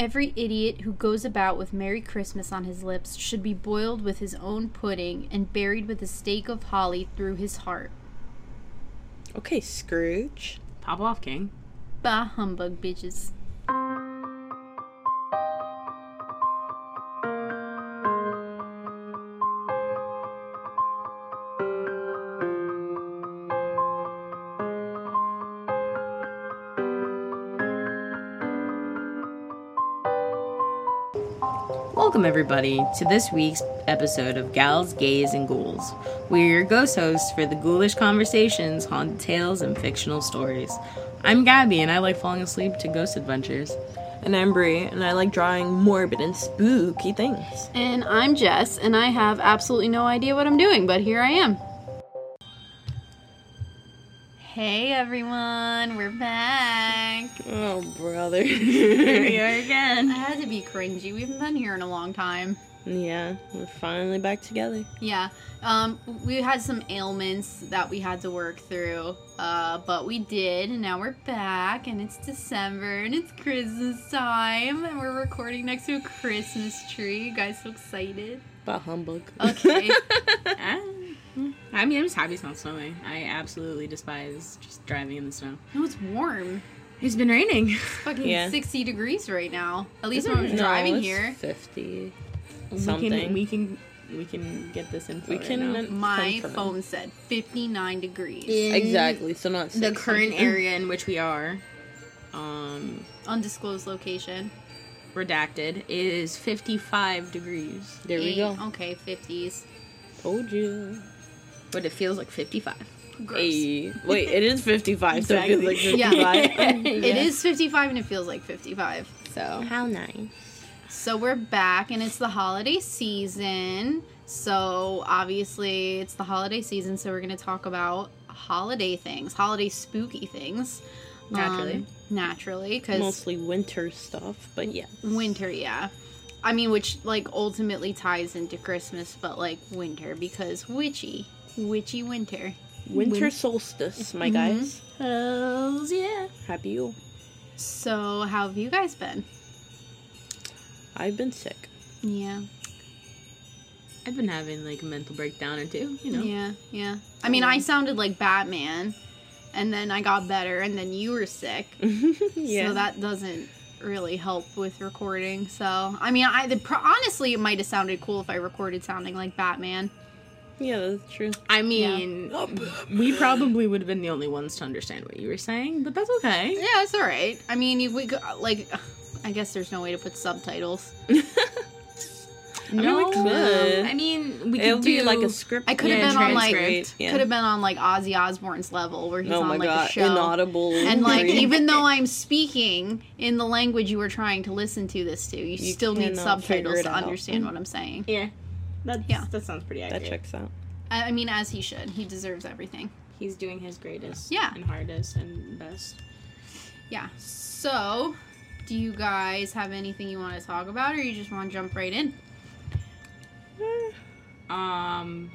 Every idiot who goes about with Merry Christmas on his lips should be boiled with his own pudding and buried with a stake of holly through his heart. Okay, Scrooge. Pop off, King. Bah humbug, bitches. Welcome, everybody, to this week's episode of Gals, Gays, and Ghouls. We're your ghost hosts for the ghoulish conversations, haunted tales, and fictional stories. I'm Gabby, and I like falling asleep to ghost adventures. And I'm Brie, and I like drawing morbid and spooky things. And I'm Jess, and I have absolutely no idea what I'm doing, but here I am. Hey everyone, we're back. Oh, brother. Here we are again. I had to be cringy. We haven't been here in a long time. yeah, we're finally back together. Yeah. Um, we had some ailments that we had to work through, uh, but we did, and now we're back, and it's December, and it's Christmas time, and we're recording next to a Christmas tree. You guys so excited? About humbug. Okay. Ah, I mean, I'm just happy it's not snowing. I absolutely despise just driving in the snow. no, it's warm. It's been raining. Fucking Yeah. 60 degrees right now. At least when I it? was No, driving it's here. 50. We Something. can, we can we can get this info. We right can- now. My phone said 59 degrees. Exactly, so not the current area in which we are, um, Undisclosed location. redacted, is 55 degrees. There we Eight- go. Okay, 50s. Told you. But it feels like 55. Gross. Hey. Wait, it is 55, so it feels like Exactly. 55. Yeah. It is 55 and it feels like 55. So, How nice. So we're back and it's the holiday season. So obviously it's the holiday season, so we're going to talk about holiday things, holiday spooky things. Naturally. Um, naturally, because Mostly winter stuff, but yeah. winter, yeah. I mean, which like ultimately ties into Christmas, but like winter because witchy, witchy winter. Winter Win- solstice, my Mhm. guys. hells yeah. Happy you. So how have you guys been? I've been sick. Yeah, I've been having like a mental breakdown or two, you know. yeah, yeah. I mean, I sounded like Batman, and then I got better, and then you were sick. yeah. So that doesn't really help with recording. So I mean, I the, honestly, it might have sounded cool if I recorded sounding like Batman. Yeah, that's true. I mean, we probably would have been the only ones to understand what you were saying, but that's okay. Yeah, it's all right. I mean, you we go- like. I guess there's no way to put subtitles. no, I mean, we could. I mean, we could It'll do be like a script. I could have Yeah, been on like. Yeah. could have been on like Ozzy Osbourne's level where he's oh on like god, a show. inaudible. And like even though I'm speaking in the language you were trying to listen to this to, you, You still need subtitles to out. understand what I'm saying. Yeah. That, Yeah. that sounds pretty accurate. that checks out. I, I mean, as he should. He deserves everything. He's doing his greatest Yeah. and hardest and best. Yeah. So, do you guys have anything you want to talk about, or you just want to jump right in? Um,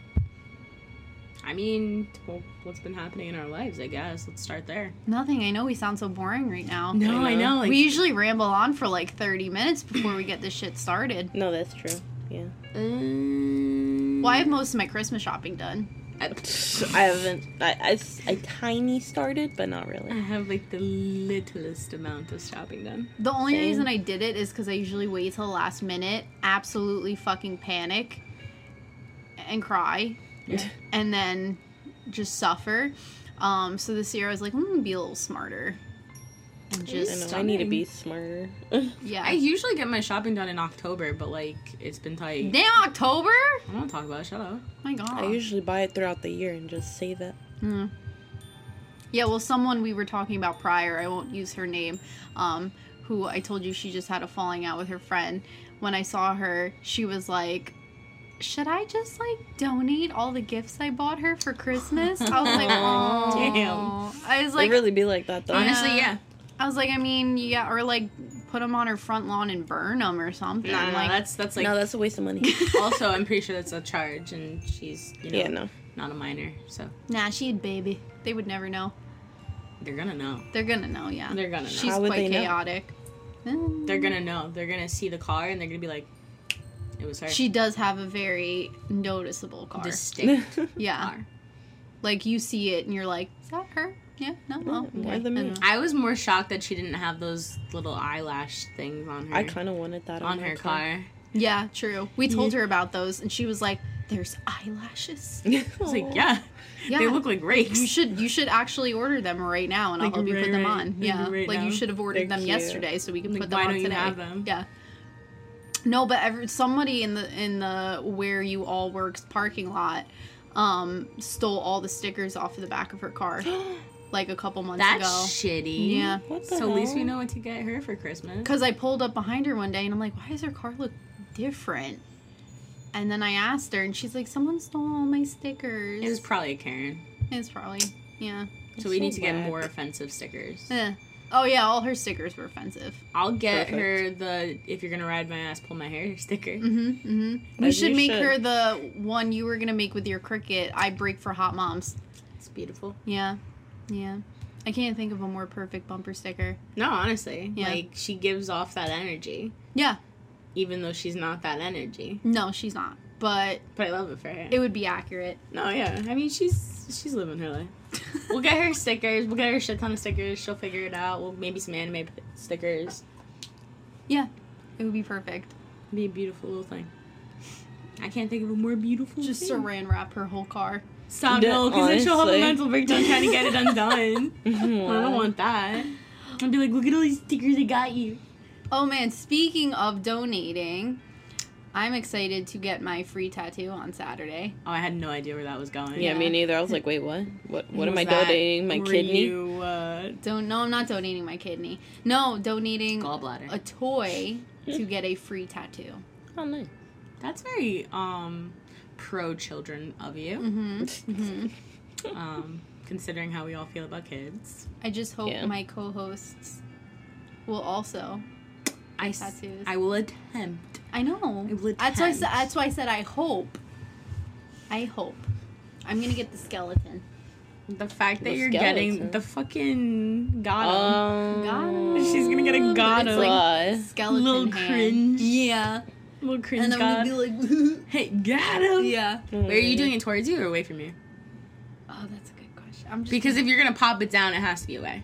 I mean, well, what's been happening in our lives? I guess let's start there. Nothing. I know we sound so boring right now. No, I I know. know. Like, we usually ramble on for like 30 minutes before we get this shit started. No, that's true. Yeah. um, Well, I have most of my Christmas shopping done. I, I haven't. I, I, I tiny started, but not really. I have like the littlest amount of shopping done. The only Same. reason I did it is because I usually wait till the last minute, absolutely fucking panic, and cry, Yeah. and then just suffer. Um, so this year I was like, I'm gonna be a little smarter, and I just know. I need to be smarter. yeah. I usually get my shopping done in October, but like it's been tight. Damn October! I don't talk about it. Shut up. my God. I usually buy it throughout the year and just save it. Hmm. Yeah, well, someone we were talking about prior, I won't use her name, um, who I told you she just had a falling out with her friend. When I saw her, she was like, Should I just like donate all the gifts I bought her for Christmas? I was like, Oh, Damn. I was They like, really be like that though. Honestly, Yeah. Yeah. I was like, I mean, yeah, or like put them on her front lawn and burn them or something. No, no, like, that's that's like. no, that's a waste of money. also, I'm pretty sure that's a charge, and she's you know yeah, no. not a minor, so nah, she had baby. They would never know. they're gonna know. They're gonna know, yeah. They're gonna know. She's How quite they know? chaotic. Mm. They're gonna know. They're gonna see the car and they're gonna be like, "It was her." She does have a very noticeable car. distinct yeah. car. Like you see it and you're like, is that her? Yeah, no, oh, more than I me. I was more shocked that she didn't have those little eyelash things on her. I kind of wanted that on, on my her car. Yeah, true. We told her about those and she was like, there's eyelashes. I was like, yeah, Yeah. they look like rakes. You should you should actually order them right now and I'll Like, help you put them on. Like, Yeah. right like now. you should have ordered They're them cute. yesterday so we can Like, put them why on don't you today. have them? Yeah. No, but every, somebody in the in the where you all works parking lot um stole all the stickers off of the back of her car like a couple months That's ago. shitty. Yeah. What the So at least we know what to get her for Christmas. Because I pulled up behind her one day and I'm like, why does her car look different? And then I asked her and she's like, someone stole all my stickers. It was probably a Karen. It's probably, yeah. So we so need to get whack. more offensive stickers. Eh. Oh yeah, all her stickers were offensive. I'll get Perfect. her the if you're gonna ride my ass, pull my hair sticker. Mm-hmm. Mm-hmm. We should you make should. her the one you were gonna make with your Cricut. I break for hot moms. It's beautiful. Yeah, yeah. I can't think of a more perfect bumper sticker. No, honestly, Yeah. like she gives off that energy, Yeah. even though she's not that energy. No, she's not. But But I love it for her. it would be accurate. no, yeah. I mean, she's she's living her life. We'll get her stickers. We'll get her shit ton of stickers. She'll figure it out. We'll maybe some anime p- stickers. yeah, it would be perfect. Be a beautiful little thing. I can't think of a more beautiful. Just thing. saran wrap her whole car. Stop, Yeah, no, because then she'll have a mental breakdown trying to get it undone. I don't want that. I'll be like, look at all these stickers I got you. Oh man, speaking of donating, I'm excited to get my free tattoo on Saturday. Oh, I had no idea where that was going. Yeah, me neither. I was like, wait, what? What? What am I donating? My were kidney? You, uh, Don't no, I'm not donating my kidney. No, donating gallbladder. a toy to get a free tattoo. Oh, nice. That's very um pro children of you. Mm-hmm. hmm Um, considering how we all feel about kids. I just hope Yeah. my co-hosts will also. I, s- Tattoos. I will attempt. I know. I That's why. I said, that's why I said I hope. I hope. I'm gonna get the skeleton. The fact that The you're skeleton. getting the fucking got him. Um, Got him. She's gonna get a But god of- like skeleton Little hand. cringe. Yeah. A little cringe And then I'm gonna be like, hey, got him. yeah. Where are you doing it towards you or away from you? Oh, that's a good question. I'm just Because if you're gonna pop it down, it has to be away.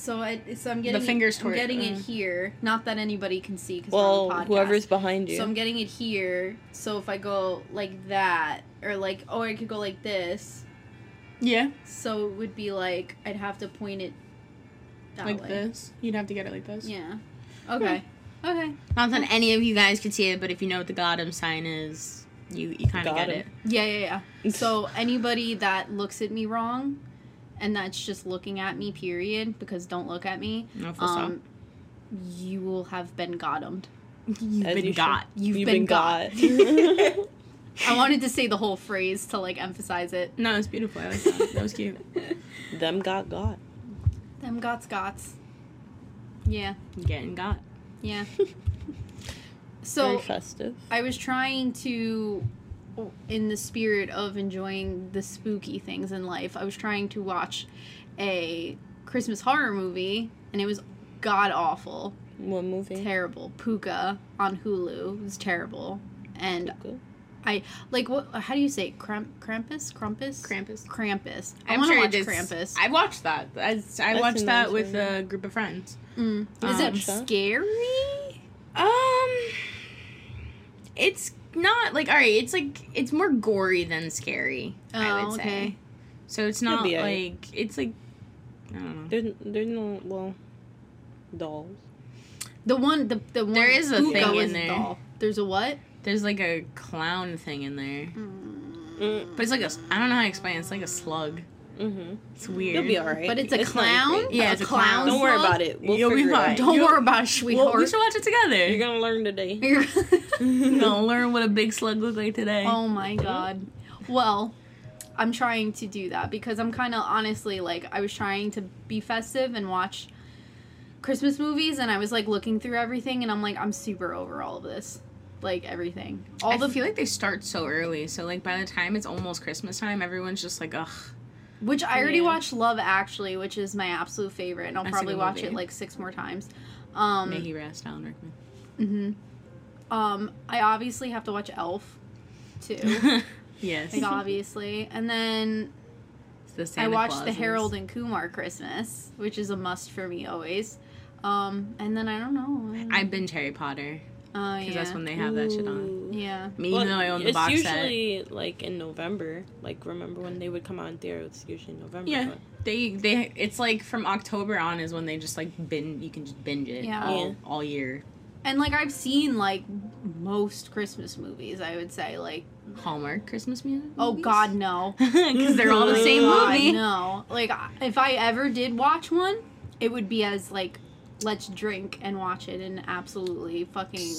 So I so I'm getting fingers it, I'm getting it mm. here. Not that anybody can see because Well, we're on the podcast. whoever's behind you. So I'm getting it here. So if I go like that, or like, oh, I could go like this. Yeah, So it would be like I'd have to point it that like way. this. You'd have to get it like this. Yeah. Okay. Okay. Not that any of you guys could see it, but if you know what the Gotham sign is, you you kind of get it. it. Yeah, yeah, yeah. So anybody that looks at me wrong, and that's just looking at me, period, because don't look at me, No full stop. um, you will have been gottomed. You've As been you got. You've, You've been, been got. got. I wanted to say the whole phrase to like emphasize it. No, it's beautiful. I like that. That was cute. Them got got. Them gots gots. Yeah, Getting got. yeah. Very So festive. I was trying to, in the spirit of enjoying the spooky things in life, I was trying to watch a Christmas horror movie, and it was god awful, What movie? terrible. Pooka on Hulu it was terrible, and Good. I like what? How do you say it? Kramp, Krampus? Krampus? Krampus. Krampus. I I'm want to sure watch this- Krampus. I watched that. I, I watched that with ones. a group of friends. Mm. Is Um, it scary? Um, it's not like all right. It's like it's more gory than scary. I Oh, would say. okay. So it's not be alright. like it's like I don't know. There's, there's no, well, dolls. The one, the the one. There is a Pooka thing in there. doll. There's a what? There's like a clown thing in there, Mm, but it's like a I don't know how to explain. it. It's like a slug. Mm-hmm. It's weird. You'll be alright. But it's a not clown. anything. Yeah, a it's a clown. clown. Don't worry about it. We'll You'll be figure it out. fine. Don't You- worry about it, Well, sweetheart. we should watch it together. You're gonna learn today. You're gonna learn what a big slug looks like today. oh my god. Well, I'm trying to do that because I'm kind of honestly like I was trying to be festive and watch Christmas movies, and I was like looking through everything, and I'm like I'm super over all of this, like everything. All I the feel like they start so early, so like by the time it's almost Christmas time, everyone's just like, ugh. Which I already Yeah. watched Love Actually, which is my absolute favorite, and I'll That's probably watch it like six more times. Um, May he rest, Alan Rickman. um, I obviously have to watch Elf, too. yes. like obviously, and then The I watched the Clauses. Harold and Kumar Christmas, which is a must for me always. Um, and then I don't know. I've been Harry Potter Oh because that's when they have that shit on. Yeah. I mean, even though I own the box set. It's usually like in November. Like remember when they would come on there? It's usually November. Yeah, but- they they it's like from October on is when they just like bin you can just binge it Yeah. all, Yeah. all year. And like I've seen like most Christmas movies, I would say like Hallmark Christmas movies. oh god no. because they're all the same God, movie. no. Like if I ever did watch one, it would be as like let's drink and watch it and absolutely fucking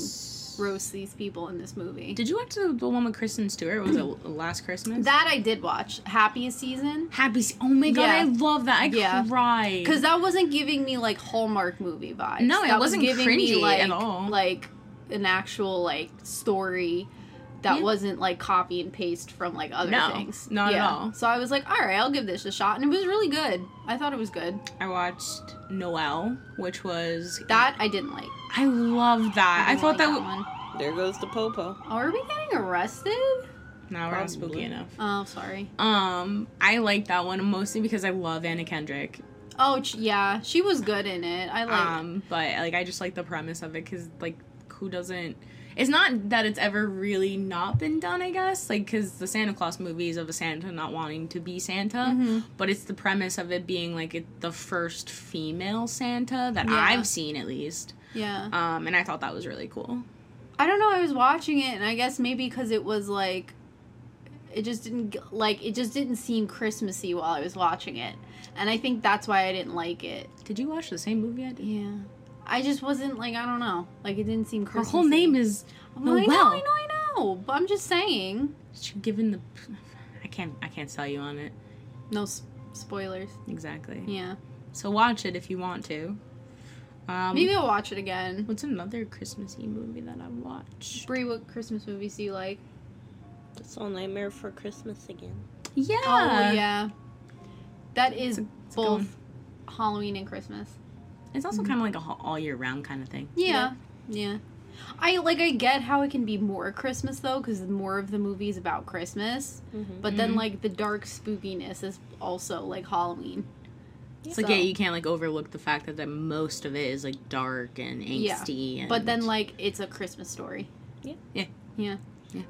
roast these people in this movie. Did you watch the, the one with Kristen Stewart? Was it Last Christmas? That I did watch. Happiest season. Happy. Se- Oh my god, Yeah. I love that. I Yeah. cried. Because that wasn't giving me like Hallmark movie vibes. No, it that wasn't was giving me like at all. like an actual like story that Yeah. wasn't like copy and paste from like other No, things. not at all. So I was like, all right, I'll give this a shot, and it was really good. I thought it was good. I watched Noelle, which was That I didn't like. I love that. I, didn't thought like that. one. There goes the popo. Oh, are we getting arrested? now we're not spooky enough. Oh, sorry. Um, I like that one mostly because I love Anna Kendrick. Oh, ch- yeah, she was good in it. I like. Um, but like I just like the premise of it because like who doesn't? It's not that it's ever really not been done, I guess. Like because the Santa Claus movies of a Santa not wanting to be Santa, Mm-hmm. but it's the premise of it being like it, the first female Santa that Yeah. I've seen at least. yeah. Um, and I thought that was really cool. I don't know. I was watching it, and I guess maybe because it was like, it just didn't like it just didn't seem Christmassy while I was watching it, and I think that's why I didn't like it. Did you watch the same movie I did? Yeah, I just wasn't like I don't know. Like it didn't seem Her Christmassy. whole name is Well, I know, I know, I know. But I'm just saying. She given the. I can't. I can't sell you on it No s- spoilers. exactly. Yeah, So watch it if you want to. Um, maybe I'll watch it again. What's another Christmassy movie that I watched? Brie, what Christmas movies do you like? It's all Nightmare for Christmas again. Yeah. oh yeah, that is It's a- it's both. Halloween and Christmas. It's also kind of like a ho- all year round kind of thing. Yeah. Yeah. I like I get how it can be more Christmas though cuz more of the movies about Christmas. Mhm. But then Mhm. like the dark spookiness is also like Halloween. It's like yeah, you can't like overlook the fact that, that most of it is like dark and Yeah. angsty. And, But then like it's a Christmas story. Yeah. Yeah. Yeah. Yeah.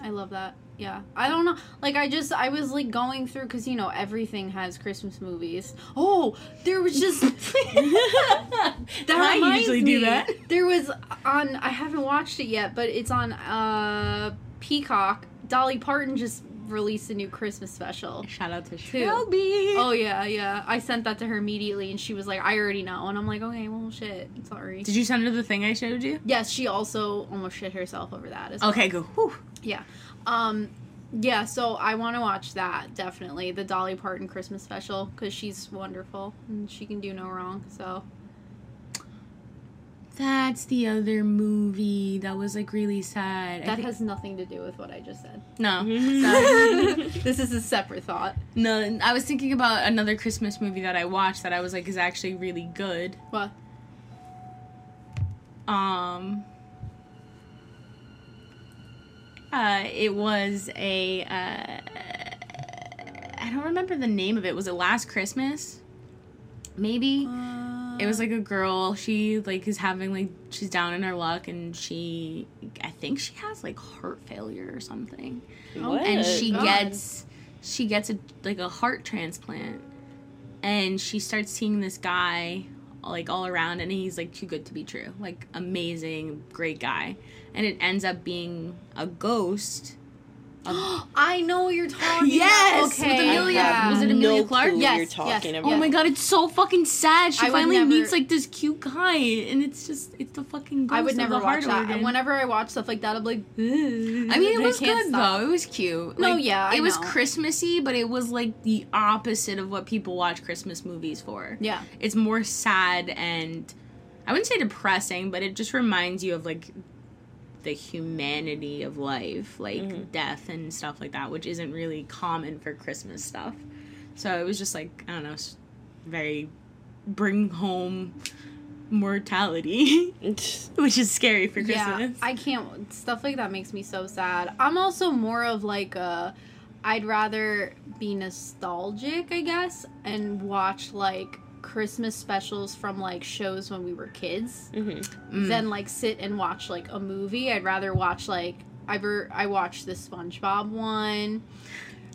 I love that. Yeah. I don't know. Like I just I was like going through cuz you know everything has Christmas movies. Oh, there was just That I usually me, do that. There was on I haven't watched it yet, but it's on uh Peacock. Dolly Parton just released a new Christmas special. Shout out to Two. Shelby. Oh yeah, yeah. I sent that to her immediately and she was like, I already know and I'm like, Okay, well shit. Sorry. Did you send her the thing I showed you? yes, she also almost shit herself over that as well. Okay, go. Whew. Yeah. Um yeah, so I want to watch that definitely, the Dolly Parton Christmas special cuz she's wonderful and she can do no wrong. So, That's the other movie that was like really sad. That think- has nothing to do with what I just said. no. this is a separate thought. No, I was thinking about another Christmas movie that I watched that I was like is actually really good. What? Um uh it was a uh I don't remember the name of it. Was it Last Christmas? Maybe. Uh, It was like a girl. She like is having like she's down in her luck, and she I think she has like heart failure or something, What? and she God. gets she gets a like a heart transplant, and she starts seeing this guy like all around, and he's like too good to be true, like amazing, great guy, and it ends up being a ghost. Of- I know what you're talking Yes, about. Okay. with Emilia- yeah. was it no Clark? Clarke? clue Yes, you're talking yes. about. Oh my god, it's so fucking sad. She I finally never- meets like this cute guy, and it's just it's the fucking. Ghost I would of never the watch heart that. organ. And whenever I watch stuff like that, I'm like, I mean, it was good though. It was cute. No, Like, yeah, I it was know. Christmassy, but it was like the opposite of what people watch Christmas movies for. Yeah. It's more sad and I wouldn't say depressing, but it just reminds you of like the humanity of life, like Mhm. death and stuff like that, which isn't really common for Christmas stuff. So it was just like I don't know, very bring home mortality, which is scary for Christmas. Yeah. I can't. Stuff like that makes me so sad. I'm also more of like a. I'd rather be nostalgic, I guess, and watch like Christmas specials from like shows when we were kids hmm Mm. than like sit and watch like a movie. I'd rather watch like I ver- I watched the SpongeBob one,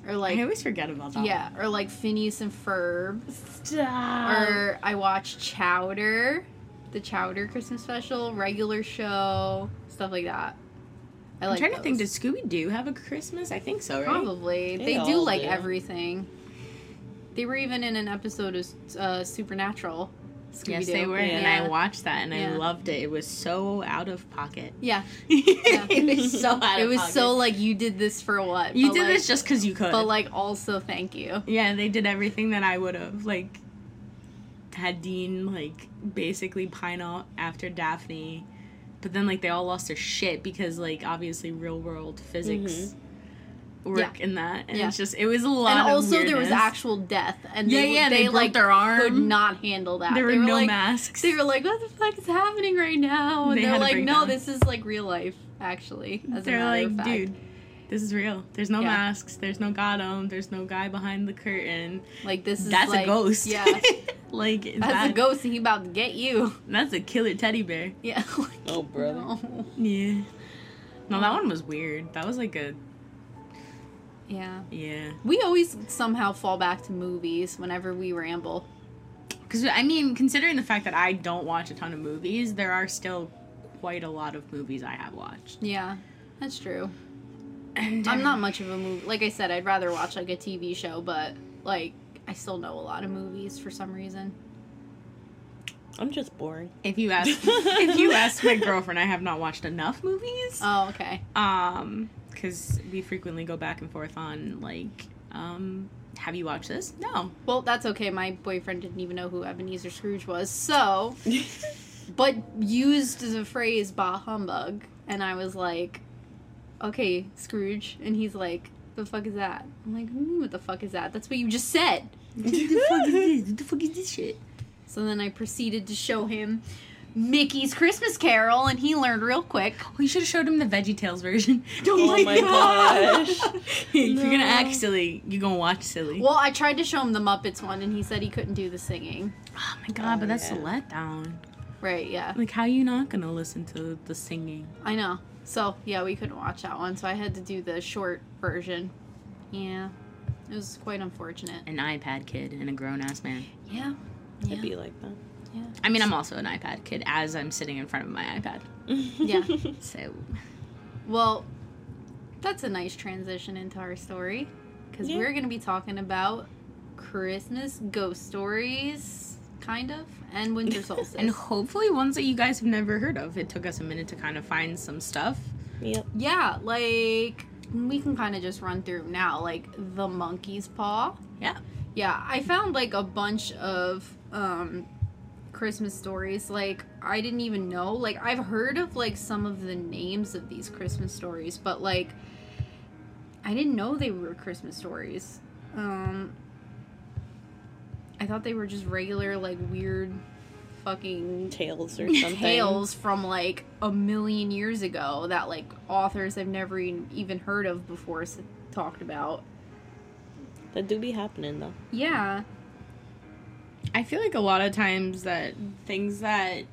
or like I always forget about that. yeah, or like Phineas and Ferb, Stop. or I watched Chowder, the Chowder Christmas special, regular show, stuff like that. I I'm like. trying to think. Does Scooby Doo have a Christmas? I think so, right? Probably They they, do like do. everything. They were even in an episode of uh, Supernatural. Yes, Scooby-Doo. they were, and I watched that and I loved it. It was so out of pocket. Yeah, it was so out it was pocket. so like you did this for what? You But, did like- this just because you could. but like also thank you. yeah, they did everything that I would have. Like, had Dean like basically pine out after Daphne, but then like they all lost their shit because like obviously real world physics work in that, and Yeah. it's just it was a lot. And of also there was actual death, and Yeah, they, yeah, they broke like their arm. could not handle that. There were they were no like, masks. They were like, "What the fuck is happening right now?" And They they're like, "No, breakdown. this is like real life, actually." As They're matter like, of fact. dude, this is real. There's no Yeah. masks. There's no Gotham. There's no guy behind the curtain. like this is That's like, a ghost. Yeah, like that's that, a ghost, and he about to get you. That's a killer teddy bear. Yeah. Oh, brother. No. Yeah. No, that one was weird. That was like a Yeah. yeah. We always somehow fall back to movies whenever we ramble. Because I mean, considering the fact that I don't watch a ton of movies, there are still quite a lot of movies I have watched. Yeah, that's true. And I'm not much of a movie. Like I said, I'd rather watch like a TV show, but like I still know a lot of movies for some reason. I'm just boring. If you ask, if you ask my girlfriend, I have not watched enough movies. Oh, okay. Um, because we frequently go back and forth on like, um, have you watched this? No. Well, that's okay. My boyfriend didn't even know who Ebenezer Scrooge was, so but used the phrase "bah humbug," and I was like, "Okay, Scrooge," and he's like, "The fuck is that?" I'm like, "What do you mean, "What the fuck is that?" That's what you just said. what the fuck is this? What the fuck is this shit? So then I proceeded to show him Mickey's Christmas Carol, and he learned real quick. Oh, you should have showed him the Veggie Tales version. Oh, oh my gosh. if you're gonna No. act silly, you're gonna watch silly. Well, I tried to show him the Muppets one, and he said he couldn't do the singing. Oh my god, Oh, but that's yeah. a letdown. Right? Yeah, Like, how you not gonna listen to the singing? I know. So yeah, we couldn't watch that one, so I had to do the short version. Yeah, it was quite unfortunate. An iPad kid and a grown ass man. Yeah, yeah, It'd be like that. Yeah. I mean, I'm also an iPad kid as I'm sitting in front of my iPad. Yeah. So, Well, that's a nice transition into our story because Yeah. we're going to be talking about Christmas ghost stories, kind of, and winter solstice. and hopefully ones that you guys have never heard of. It took us a minute to kind of find some stuff. Yep. yeah, like we can kind of just run through now, like the monkey's paw. Yeah. Yeah, I found like a bunch of um Christmas stories like I didn't even know. Like I've heard of like some of the names of these Christmas stories, but like I didn't know they were Christmas stories. Um I thought they were just regular like weird fucking tales or something. tales from like a million years ago that like authors I've never even heard of before talked about. That do be happening though. Yeah. I feel like a lot of times that things that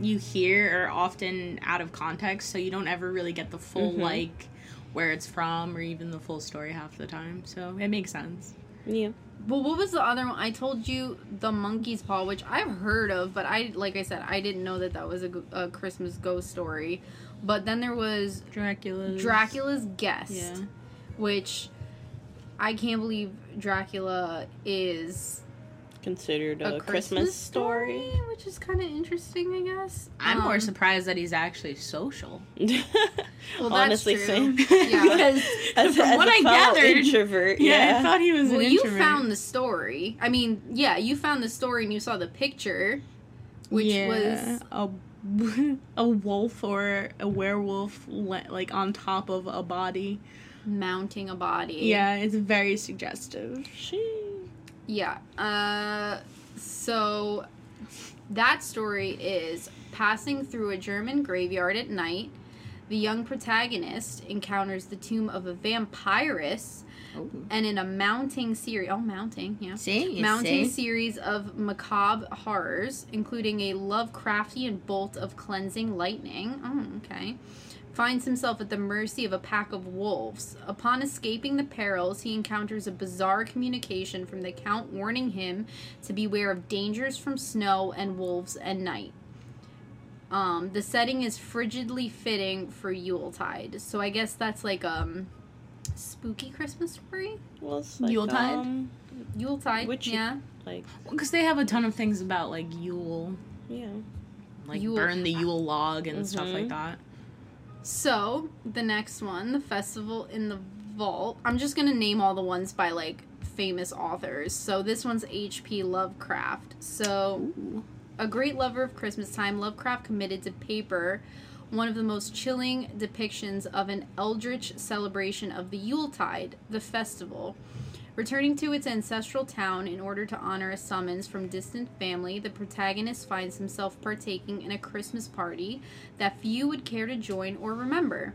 you hear are often out of context, so you don't ever really get the full Mhm. like where it's from or even the full story half the time. So it makes sense. Yeah. Well, what was the other one? I told you the monkey's paw, which I've heard of, but I, like I said, I didn't know that that was a Christmas ghost story. But then there was Dracula. Dracula's Guest, Yeah. which I can't believe Dracula is Considered a, a, Christmas, story. which is kind of interesting, I guess. I'm more Um, surprised that he's actually social. Well, that's Honestly, true. same. Yeah. Because As, from as what a I gathered, introvert. yeah, Yeah. I thought he was Well, an you found the story. I mean, yeah, you found the story and you saw the picture, which Yeah, was a a wolf or a werewolf like on top of a body. mounting a body. Yeah, it's very suggestive. She- Yeah. Uh so that story is passing through a German graveyard at night. The young protagonist encounters the tomb of a vampiress, Oh. and in a mounting series, oh, mounting, yeah, see, mounting see? series of macabre horrors, including a Lovecraftian bolt of cleansing lightning. Oh, okay. Finds himself at the mercy of a pack of wolves. Upon escaping the perils, he encounters a bizarre communication from the Count warning him to beware of dangers from snow and wolves at night. Um, the setting is frigidly fitting for Yuletide, so I guess that's like um spooky Christmas story. Well, it's like, Yuletide? Um, Yuletide, Which- yeah. like, Because they have a ton of things about like Yule, yeah. like Yule- burn the Yule log and stuff like Mhm. that. So, the next one, the Festival in the Vault. I'm just going to name all the ones by like famous authors. So, this one's H.P. Lovecraft. So, a great lover of Christmas time, Lovecraft committed to paper one of the most chilling depictions of an eldritch celebration of the Yuletide, the festival. Returning to its ancestral town in order to honor a summons from distant family, the protagonist finds himself partaking in a Christmas party that few would care to join or remember.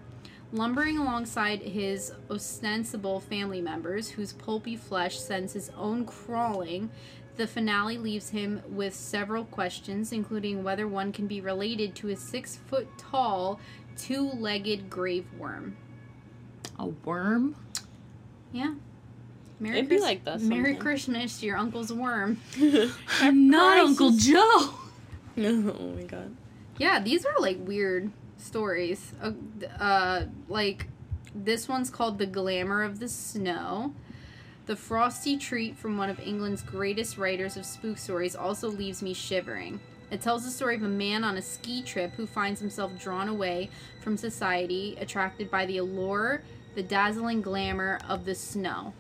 Lumbering alongside his ostensible family members, whose pulpy flesh sends his own crawling, the finale leaves him with several questions, including whether one can be related to a six foot tall, two legged grave worm. A worm? Yeah. Merry It'd be like that Merry sometime. Christmas, to your uncle's worm. I'm not. Uncle Joe. oh my god. Yeah, these are like weird stories. Uh, uh, like this one's called "The Glamour of the Snow." The frosty treat from one of England's greatest writers of spook stories also leaves me shivering. It tells the story of a man on a ski trip who finds himself drawn away from society, attracted by the allure, the dazzling glamour of the snow.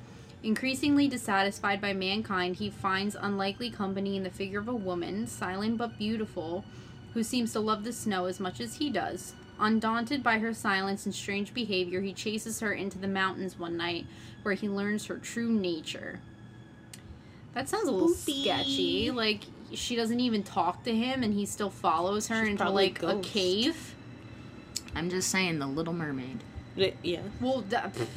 Increasingly dissatisfied by mankind, he finds unlikely company in the figure of a woman, silent but beautiful, who seems to love the snow as much as he does. Undaunted by her silence and strange behavior, he chases her into the mountains one night where he learns her true nature. That sounds a little Spooky. sketchy. Like, she doesn't even talk to him and he still follows her She's into, like, a a cave. I'm just saying, the Little Mermaid. Yeah. Well, that, pff,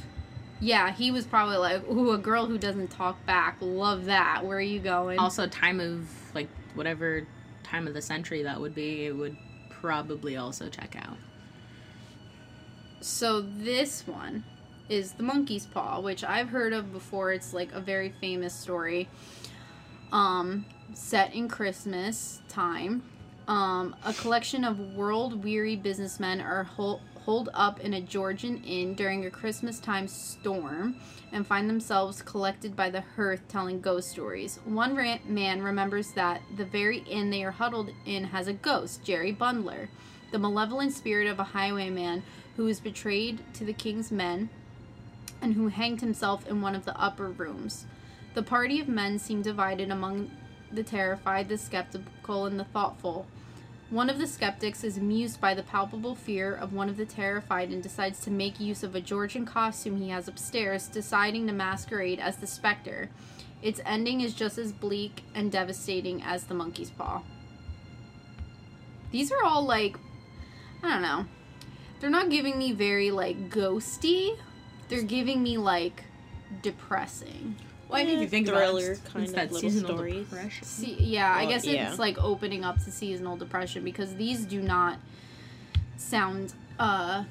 yeah, he was probably like, ooh, a girl who doesn't talk back. Love that. Where are you going? Also, time of like whatever time of the century that would be, it would probably also check out. So this one is the monkey's paw, which I've heard of before. It's like a very famous story. Um, set in Christmas time. Um, a collection of world weary businessmen are hol- holed up in a Georgian inn during a Christmas time storm and find themselves collected by the hearth telling ghost stories. One man remembers that the very inn they are huddled in has a ghost, Jerry Bundler, the malevolent spirit of a highwayman who was betrayed to the king's men and who hanged himself in one of the upper rooms. The party of men seem divided among the terrified, the skeptical, and the thoughtful. One of the skeptics is amused by the palpable fear of one of the terrified and decides to make use of a Georgian costume he has upstairs, deciding to masquerade as the specter. Its ending is just as bleak and devastating as the monkey's paw. These are all like, I don't know. They're not giving me very like ghosty. They're giving me like depressing. Well, I think you think thriller about it, kind it's of little seasonal stories. depression. See, yeah, I guess yeah. it's like opening up to seasonal depression because these do not sound uh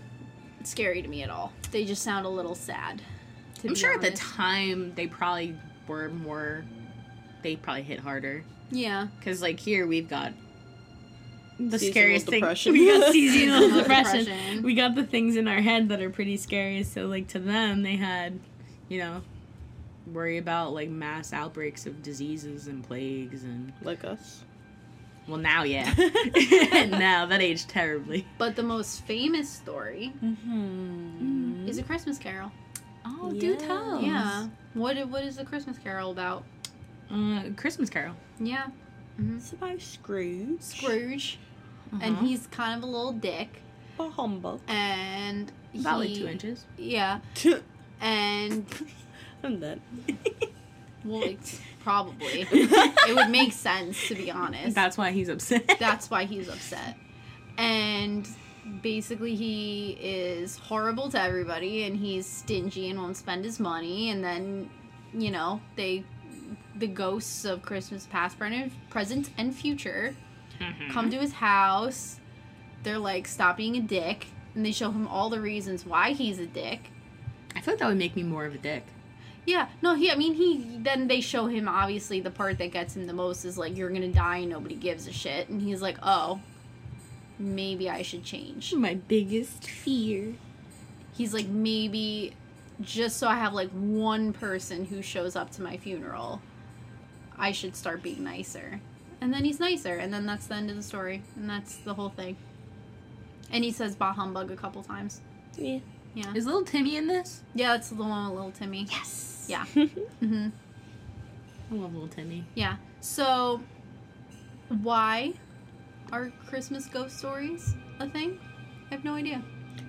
scary to me at all. They just sound a little sad. To I'm be sure at the time they probably were more. They probably hit harder Yeah. because, like, here we've got the Seasonal scariest depression. thing. We got seasonal depression. Depression. We got the things in our head that are pretty scary. So, like, to them, they had, you know, worry about like mass outbreaks of diseases and plagues and Like us. well, now yeah, now that aged terribly. But the most famous story Mm-hmm. is a Christmas Carol. Oh, do do tell. tell. Yeah. What what is the Christmas Carol about? Uh, Christmas Carol. Yeah. It's about Scrooge. Scrooge. And Uh-huh. he's kind of a little dick. But humble. And about like two inches. Yeah. And I'm well, like, Probably. it would make sense, to be honest. That's why he's upset. That's why he's upset. And basically, he is horrible to everybody and he's stingy and won't spend his money. And then, you know, they, the ghosts of Christmas past, present, present and future, mm-hmm. come to his house. They're like, stop being a dick. And they show him all the reasons why he's a dick. I feel like that would make me more of a dick. Yeah, no, he. I mean, he. Then they show him obviously the part that gets him the most is like you're gonna die and nobody gives a shit, and he's like, oh, maybe I should change. My biggest fear. He's like, maybe just so I have like one person who shows up to my funeral, I should start being nicer. And then he's nicer, and then that's the end of the story, and that's the whole thing. And he says "bah humbug" a couple times. Yeah. Yeah, Is little Timmy in this? yeah, that's the one with little Timmy. Yes. Yeah. mm-hmm. I love little Timmy. Yeah. So, why are Christmas ghost stories a thing? I have no idea.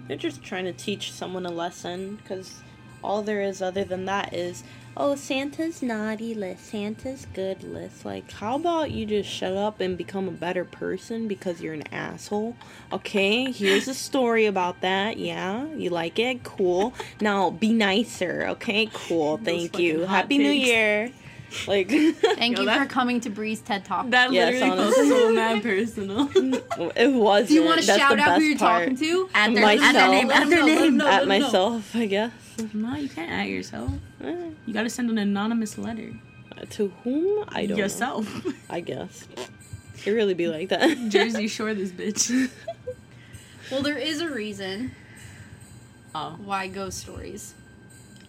They're just trying to teach someone a lesson because all there is other than that is, oh, Santa's naughty list, Santa's good list. Like, how about you just shut up and become a better person because you're an asshole? Okay, here's a story about that. Yeah, you like it? Cool. Now be nicer. Okay, cool. Thank you. hot Happy New. Year. Like, Thank Yo, you that- for coming to Brie's TED Talk. That Yes, literally felt honestly. so mad personal. it was. Do you want to That's shout out who best you're part. talking to? At their, Myself. at their name. At their know, let them name. At no, no. myself, I guess. No, you can't at yourself. Eh, You gotta send an anonymous letter. To whom? I don't know. Yourself. I guess. It really be like that. Jersey Shore, this bitch. Well, there is a reason Oh, why ghost stories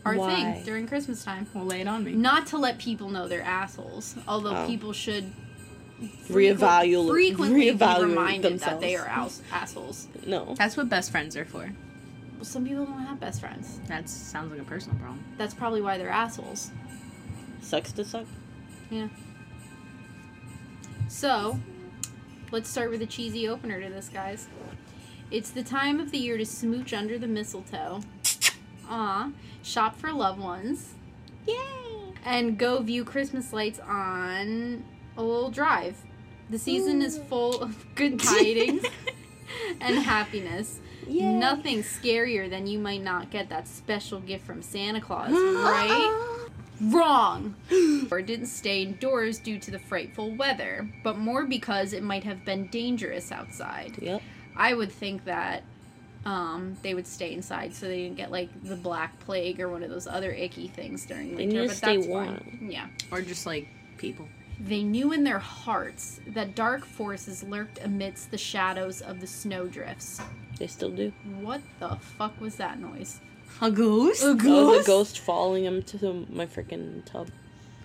are a thing during Christmas time. well, lay it on me. Not to let people know they're assholes, although Oh. people should Reevaluate- frequently be reevaluate reminded that they are ass- assholes. No. That's what best friends are for. Well, some people don't have best friends. That sounds like a personal problem. That's probably why they're assholes. Sucks to suck. Yeah. So, let's start with a cheesy opener to this, guys. It's the time of the year to smooch under the mistletoe. Aw, shop for loved ones, Yay! and go view Christmas lights on Old Drive. The season is full of good tidings and happiness. Nothing scarier than you might not get that special gift from Santa Claus, right? Wrong! or didn't stay indoors due to the frightful weather, but more because it might have been dangerous outside. Yep. I would think that um, they would stay inside so they didn't get like the black plague or one of those other icky things during They winter. need to but stay that's warm. fine. Yeah. Or just like people. They knew in their hearts that dark forces lurked amidst the shadows of the snowdrifts. They still do. What the fuck was that noise? A ghost? A That was a ghost falling into my freaking tub.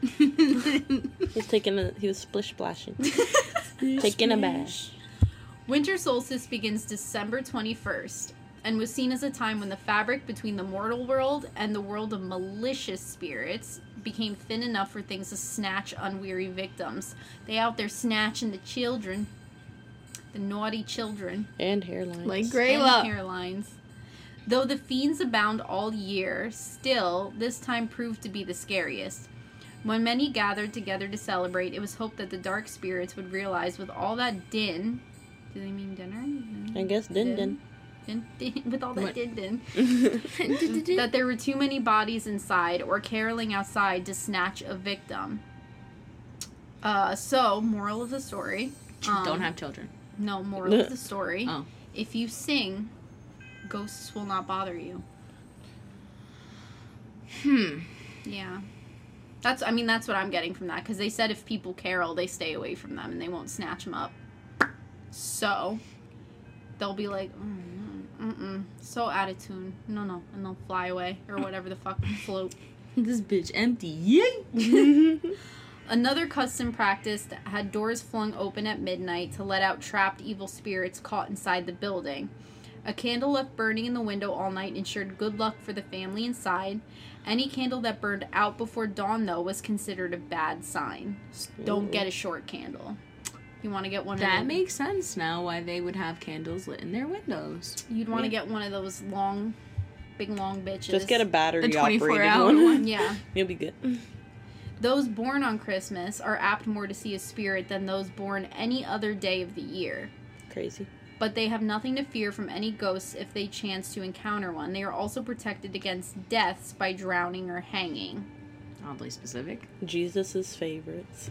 He was taking a. He was splish splashing. taking a bath. Winter solstice begins December 21st and was seen as a time when the fabric between the mortal world and the world of malicious spirits became thin enough for things to snatch unweary victims. They out there snatching the children, the naughty children, And hairlines. Like and Grayla. hairlines. Though the fiends abound all year, still, this time proved to be the scariest. When many gathered together to celebrate, it was hoped that the dark spirits would realize with all that din. Do they mean dinner? I guess din din. Din, din, with all that What? din din. that there were too many bodies inside or caroling outside to snatch a victim. Uh, so, moral of the story. um, Don't have children. No, moral of the story. Oh. If you sing, ghosts will not bother you. Hmm. Yeah. That's, I mean, that's what I'm getting from that. Because they said if people carol, they stay away from them and they won't snatch them up. So, they'll be like, mm, mm, mm, so attitude. No, no. And they'll fly away or whatever the fuck, float. This bitch empty. Yay! Another custom practice had doors flung open at midnight to let out trapped evil spirits caught inside the building. A candle left burning in the window all night ensured good luck for the family inside. Any candle that burned out before dawn, though, was considered a bad sign. S- Don't get a short candle. You want to get one That of the, makes sense now why they would have candles lit in their windows. You'd want to Yeah. get one of those long, big long bitches. Just get a battery The 24 operated hour one. one. Yeah. You'll be good. Those born on Christmas are apt more to see a spirit than those born any other day of the year. Crazy. But they have nothing to fear from any ghosts if they chance to encounter one. They are also protected against deaths by drowning or hanging. Oddly specific. Jesus's favorites.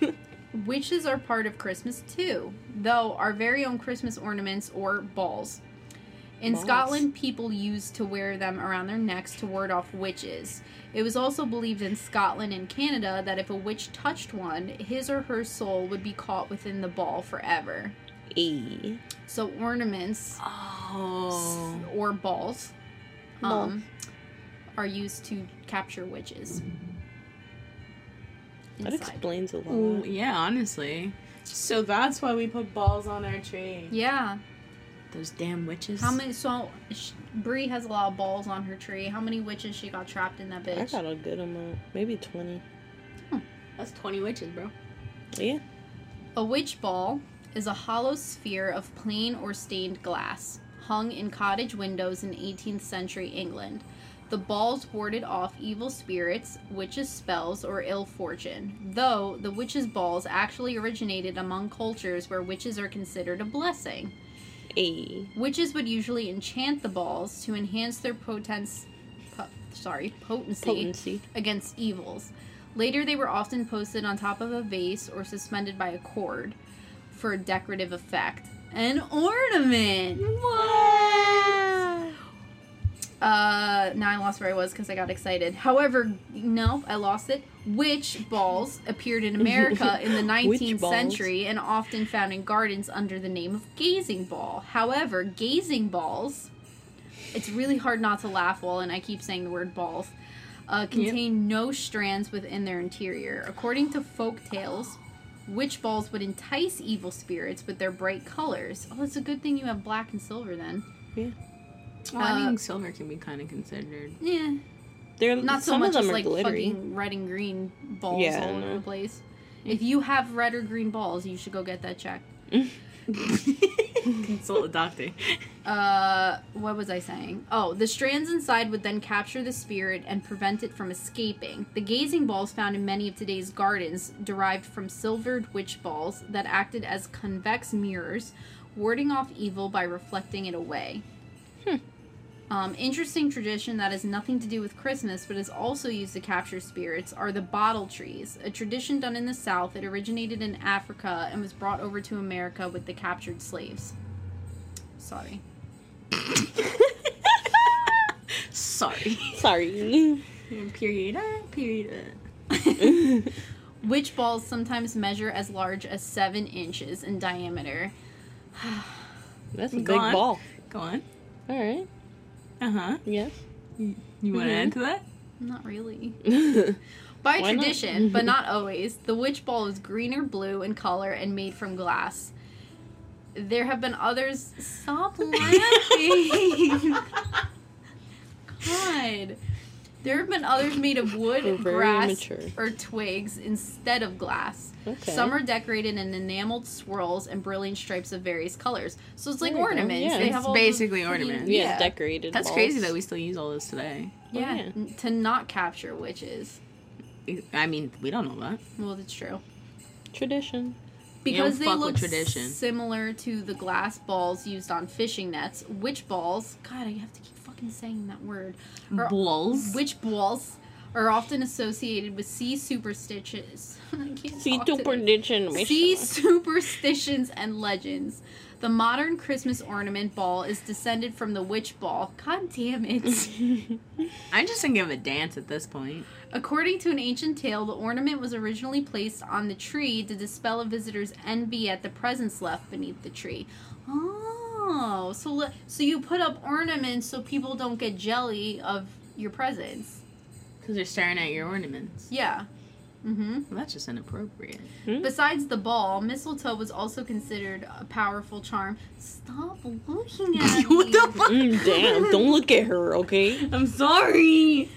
Witches are part of Christmas too, though our very own Christmas ornaments or balls. In Balls. Scotland, people used to wear them around their necks to ward off witches. It was also believed in Scotland and Canada that if a witch touched one, his or her soul would be caught within the ball forever. e. So ornaments Oh. or balls Balls. um, are used to capture witches. That explains a lot. Oh, yeah, honestly. So that's why we put balls on our tree. Yeah. Those damn witches. How many? So sh- Brie has a lot of balls on her tree. How many witches she got trapped in that bitch? I got a good amount. Maybe 20. That's 20 witches, bro. Yeah. A witch ball is a hollow sphere of plain or stained glass, hung in cottage windows in 18th century England. The balls warded off evil spirits, witches' spells, or ill fortune, though the witches' balls actually originated among cultures where witches are considered a blessing. A. Witches would usually enchant the balls to enhance their potence, po- sorry, potency, Potency. against evils. Later, they were often posted on top of a vase or suspended by a cord for a decorative effect. An ornament. What? Uh, now I lost where I was because I got excited. However, no, I lost it. Witch balls appeared in America in the 19th century and often found in gardens under the name of gazing ball. However, gazing balls, it's really hard not to laugh while, and I keep saying the word balls, uh, contain no strands within their interior. According to folk tales, witch balls would entice evil spirits with their bright colors. Oh, it's a good thing you have black and silver then. Well, I Uh, mean, silver can be kind of considered. Yeah, They're not so much of as like glittery. fucking red and green balls Yeah, all over the place. If you have red or green balls, you should go get that checked. Consult a doctor. Uh, what was I saying? Oh, the strands inside would then capture the spirit and prevent it from escaping. The gazing balls found in many of today's gardens derived from silvered witch balls that acted as convex mirrors, warding off evil by reflecting it away. Um, interesting tradition that has nothing to do with Christmas but is also used to capture spirits are the bottle trees, a tradition done in the South. It originated in Africa and was brought over to America with the captured slaves. Sorry. Sorry. Sorry. period. uh, Period. Witch balls sometimes measure as large as seven inches in diameter. That's a Go big on. ball. Go on. All right. Uh huh. Yes. You want to Mhm. add to that? Not really. Why By not? tradition, but not always, the witch ball is green or blue in color and made from glass. There have been others. Stop laughing! God. There have been others made of wood, grass, immature. or twigs instead of glass. Okay. Some are decorated in enameled swirls and brilliant stripes of various colors. So it's like There ornaments. yeah. They It's have basically the ornaments. yeah, Yeah, decorated. That's balls. crazy that we still use all this today. yeah, oh, yeah. to not capture witches. I mean, we don't know that. Well, that's true. tradition. Because they fuck with look tradition. similar to the glass balls used on fishing nets, witch balls. God, I have to keep fucking saying that word. Are- Balls. Witch balls are often associated with sea superstitions. I can't See talk to today. prediction. Sea superstitions and legends. The modern Christmas ornament ball is descended from the witch ball. God damn it. I'm just think of a dance at this point. According to an ancient tale, the ornament was originally placed on the tree to dispel a visitor's envy at the presents left beneath the tree. Oh, so so you put up ornaments so people don't get jelly of your presents. Because they're staring at your ornaments. Yeah. Mm-hmm. Well, that's just inappropriate. Besides the ball, mistletoe was also considered a powerful charm. Stop looking at me. what the fuck? Mm, damn! Don't look at her, okay? I'm sorry.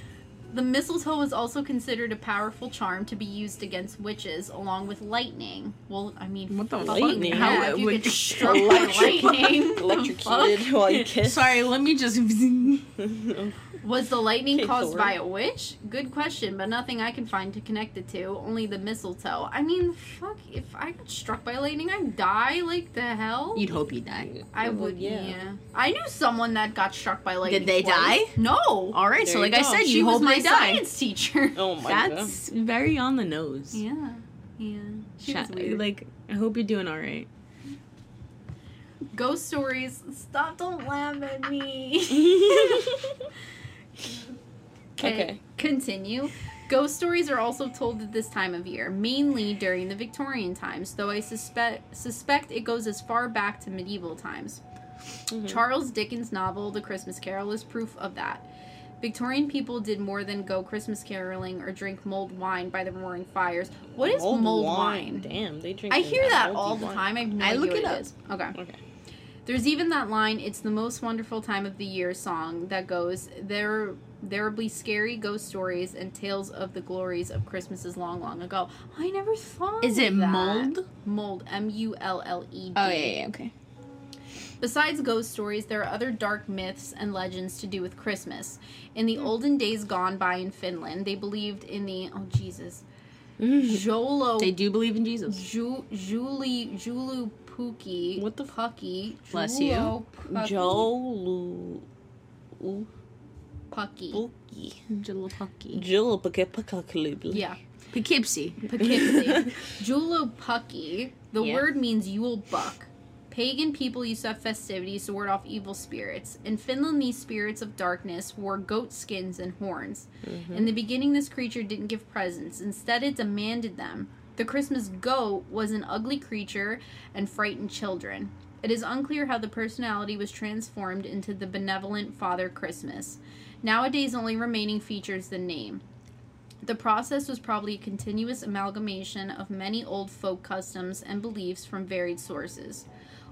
The mistletoe was also considered a powerful charm to be used against witches, along with lightning. Well, I mean, What the Lightning? yeah, How if it you would- get struck by lightning. Electrocuted while you kiss. Sorry, let me just. Was the lightning Okay, caused Thor. by a witch? Good question, but nothing I can find to connect it to. Only the mistletoe. I mean, fuck, if I got struck by lightning, I'd die. Like the hell? You'd hope you die. I would, yeah. I knew someone that got struck by lightning. Did they twice. die? No. All right, so like I said, she you was hope my they die. science teacher. Oh my god. That's very on the nose. Yeah. Yeah. She was Sha- weird. Like, I hope you're doing all right. Ghost stories. Stop! Don't laugh at me. Okay. Continue. Ghost stories are also told at this time of year, mainly during the Victorian times, though I suspect suspect it goes as far back to medieval times. Mhm. Charles Dickens' novel The Christmas Carol is proof of that. Victorian people did more than go Christmas caroling or drink mulled wine by the roaring fires. What is mulled, wine? Damn, they drink. I hear that all the wine. time. I have no I look it it up. is. Okay. Okay. There's even that line, it's the most wonderful time of the year song that goes, there there be scary ghost stories and tales of the glories of Christmases long, long ago. I never thought Is it that. mold? Mold. M U L L E D. Oh yeah, yeah, okay. Besides ghost stories, there are other dark myths and legends to do with Christmas. In Hmm. the olden days gone by in Finland, they believed in the oh Jesus. Mm. Jolo They do believe in Jesus. Ju, Julie Julu Puki. What the f- Pucky? Bless you. Julo Pucky. Jolu. Ooh, Pucky. Pookie. Jalapucky. Jolapakapakakalubli. Yeah. Poughkeepsie. Poughkeepsie. Julupucky. The Yeah. word means Yule buck. Pagan people used to have festivities to ward off evil spirits. In Finland, these spirits of darkness wore goat skins and horns. Mm-hmm. In the beginning, this creature didn't give presents. Instead, it demanded them. The Christmas goat was an ugly creature and frightened children. It is unclear how the personality was transformed into the benevolent Father Christmas. Nowadays, only remaining features the name. The process was probably a continuous amalgamation of many old folk customs and beliefs from varied sources.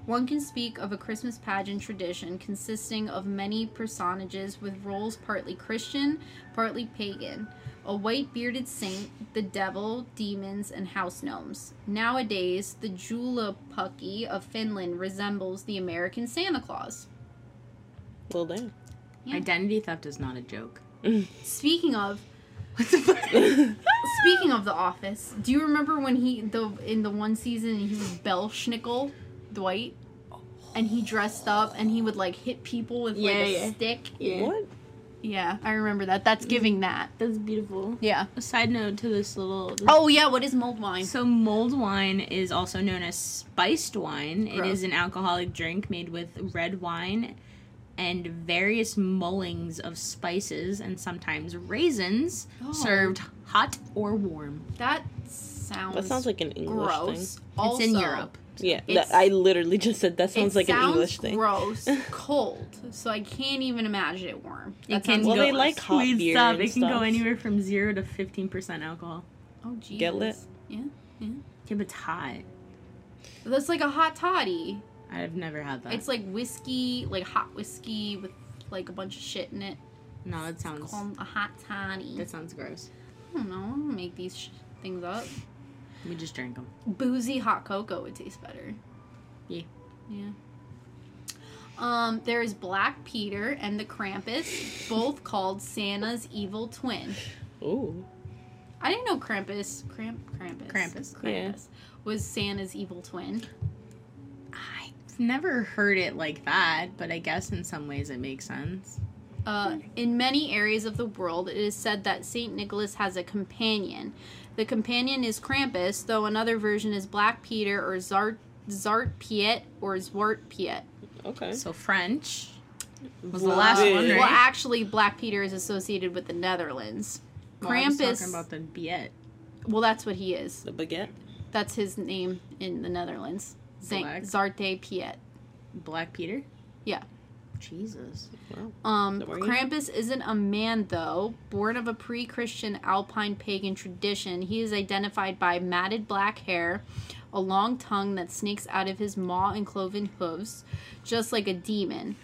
One can speak of a Christmas pageant tradition consisting of many personages with roles partly Christian, partly pagan. A white bearded saint, the devil, demons, and house gnomes. Nowadays, the Juulapuki of Finland resembles the American Santa Claus. Well, damn. Yeah. Identity theft is not a joke. Speaking of, the? Speaking of The Office, do you remember when he the in the one season he was Belsnickel, Dwight, and he dressed up and he would like hit people with like Yeah, a yeah. stick? Yeah. What? Yeah, I remember that. That's mm. giving that. That's beautiful. Yeah. A side note to this little. This Oh yeah, what is mulled wine? So mulled wine is also known as spiced wine. It Gross. is an alcoholic drink made with red wine and various mullings of spices and sometimes raisins Oh. served hot or warm. That sounds That sounds like an English gross. thing. Also, it's in Europe. Yeah, It's- I literally just said that sounds like sounds an English thing. gross, cold. So I can't even imagine it warm. It can sounds Well, go, they like hot Please beer stop. and It can go anywhere from zero to fifteen percent alcohol. Oh Jesus. Get lit. Yeah. Yeah, but it's hot. That's like a hot toddy. I've never had that. It's like whiskey, like hot whiskey with like a bunch of shit in it. no, that sounds Called a hot toddy. that sounds gross. I don't know. I don't make these sh- things up. We just drank them. Boozy hot cocoa would taste better. Yeah. Yeah. Um, there's Black Peter and the Krampus, both called Santa's evil twin. Ooh. I didn't know Krampus, Kramp, Krampus, Krampus. Yeah. Krampus was Santa's evil twin. I've never heard it like that, but I guess in some ways it makes sense. Uh, in many areas of the world, it is said that Saint Nicholas has a companion. The companion is Krampus, though another version is Black Peter or Zart Zart Piet or Zwart Piet. Okay. So French was the last one, right? Well, actually, Black Peter is associated with the Netherlands. Well, I was Krampus. talking about the Biet. well, that's what he is. The baguette. That's his name in the Netherlands. Saint Black. Zarte Piet. Black Peter? Yeah. Jesus. Wow. Um, That were you? Krampus isn't a man, though. Born of a pre Christian Alpine pagan tradition, he is identified by matted black hair, a long tongue that snakes out of his maw and cloven hooves, just like a demon.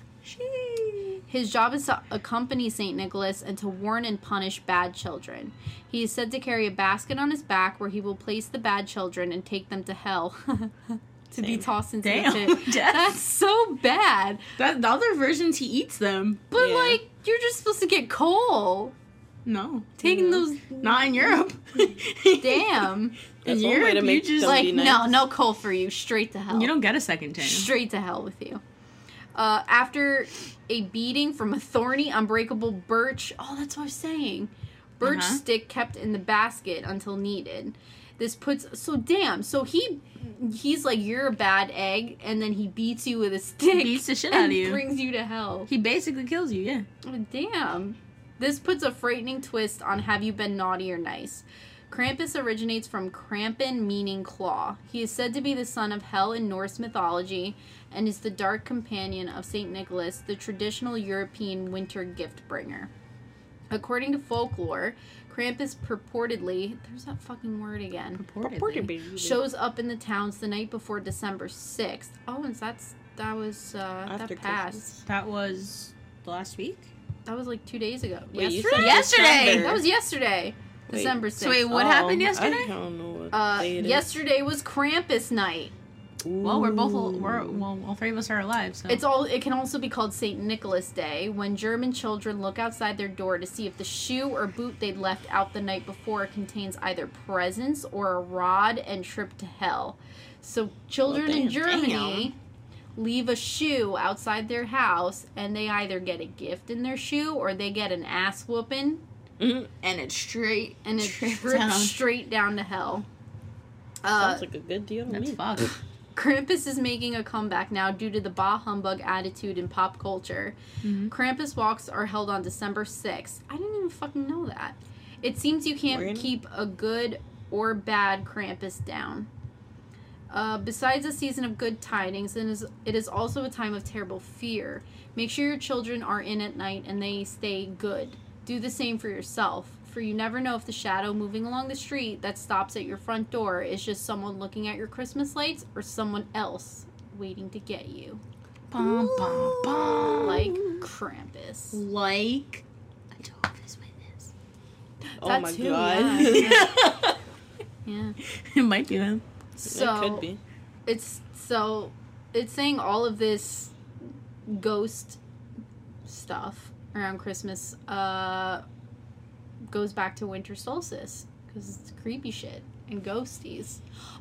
His job is to accompany St. Nicholas and to warn and punish bad children. He is said to carry a basket on his back where he will place the bad children and take them to hell. to be tossed into Damn, the pit. Jess. That's so bad. That the other versions he eats them. But Yeah. like, you're just supposed to get coal. No, Taking Yeah. those, not in Europe. damn. That's in one way Europe, to you make just like, nice. no, no coal for you. Straight to hell. you don't get a second chance. Straight to hell with you. Uh, after a beating from a thorny, unbreakable birch. Oh, that's what I was saying. Birch Uh-huh. stick kept in the basket until needed. This puts so damn. So he he's like you're a bad egg, and then he beats you with a stick. beats the shit and out of you. Brings you to hell. He basically kills you. Yeah. Oh, damn. This puts a frightening twist on have you been naughty or nice. Krampus originates from Krampen, meaning claw. He is said to be the son of Hel in Norse mythology and is the dark companion of St. Nicholas, the traditional European winter gift bringer. According to folklore, Krampus purportedly, there's that fucking word again, Reportedly. shows up in the towns the night before December 6th. Oh, and that's, that was, uh, After that passed. Christmas. That was last week. That was like two days ago. Wait, you yesterday? said Yesterday! December. That was yesterday. Wait. December 6th. So wait, what happened Oh, yesterday? I don't know what uh, day it is. yesterday was Krampus night. Well, we're both we're well, all three of us are alive. So It's all. It can also be called Saint Nicholas Day, when German children look outside their door to see if the shoe or boot they'd left out the night before contains either presents or a rod and trip to hell. So children in damn, Germany leave a shoe outside their house, and they either get a gift in their shoe or they get an ass whooping, Mhm. and it's straight and it Straight trips down. straight down to hell. Uh, Sounds like a good deal to That's me. fucked. Krampus is making a comeback now due to the bah humbug attitude in pop culture. Mhm. Krampus walks are held on December 6th. I didn't even fucking know that. It seems you can't keep a good or bad Krampus down. Uh, besides a season of good tidings, it is, it is also a time of terrible fear. Make sure your children are in at night and they stay good. Do the same for yourself, for you never know if the shadow moving along the street that stops at your front door is just someone looking at your Christmas lights or someone else waiting to get you. Bum, bum, bum. Like Krampus. like a Jehovah's Witness. Oh That my too, god. Yeah. it might be them. So it could be. it's so it's saying all of this ghost stuff around Christmas uh goes back to winter solstice because it's creepy shit and ghosties.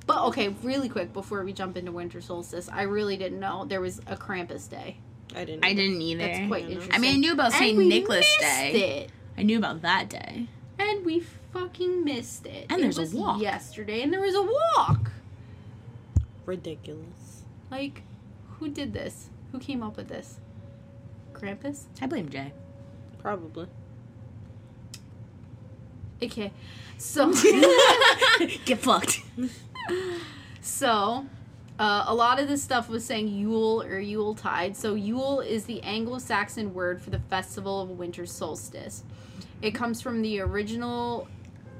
But okay, really quick before we jump into winter solstice, I really didn't know there was a Krampus day. I didn't. I didn't either. That's quite I interesting. I mean, I knew about Saint we Nicholas missed Day. It. I knew about that day. And we fucking missed it. And It there's a was walk. yesterday, and there was a walk. Ridiculous. Like, who did this? Who came up with this? Krampus? I blame Jay. Probably. Okay. So, Get fucked. so uh, a lot of this stuff was saying Yule or Yule tide. So Yule is the Anglo-Saxon word for the festival of winter solstice. It comes from the original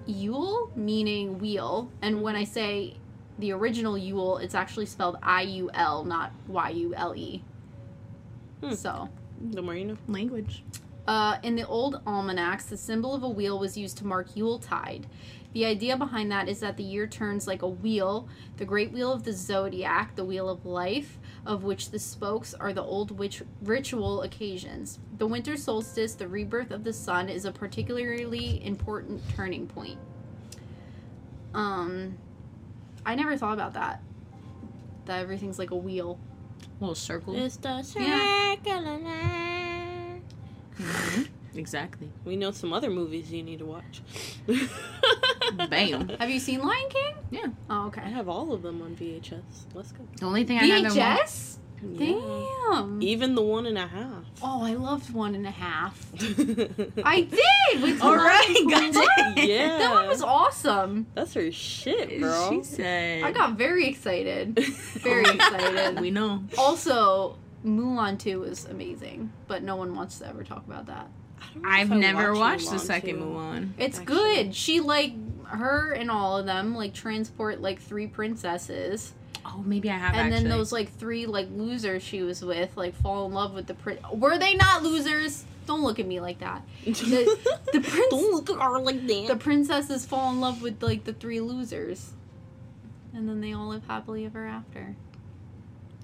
Yule, meaning wheel, and when I say the original Yule, it's actually spelled I-U-L, not Y-U-L-E. Hmm. So. The more you know. Language. Uh, in the old almanacs, the symbol of a wheel was used to mark Yuletide. The idea behind that is that the year turns like a wheel, the great wheel of the zodiac, the wheel of life, of which the spokes are the old witch- ritual occasions. The winter solstice, the rebirth of the sun, is a particularly important turning point. Um, I never thought about that. That everything's like a wheel. little circle. It's the Yeah. circle of life. Mhm. Exactly. We know some other movies you need to watch. Bam. Have you seen Lion King? Yeah. Oh, okay. I have all of them on VHS. Let's go. The only thing I haven't watched. VHS? Yeah. Damn. Even the one and a half. Oh, I loved one and a half. I I. did. With All Timon right, and got it. Yeah. That one was awesome. That's her shit, bro. She said. I got very excited. Very excited. We know. Also, Mulan 2 was amazing, but no one wants to ever talk about that. I don't know I've never watched the second too. Mulan. It's Actually. good. She like her and all of them like transport like three princesses, Oh, maybe I have and actually. then those like three like losers she was with like fall in love with the prince. Were they not losers? Don't look at me like that. The, the prince Don't look at her like that. the princesses fall in love with like the three losers and then they all live happily ever after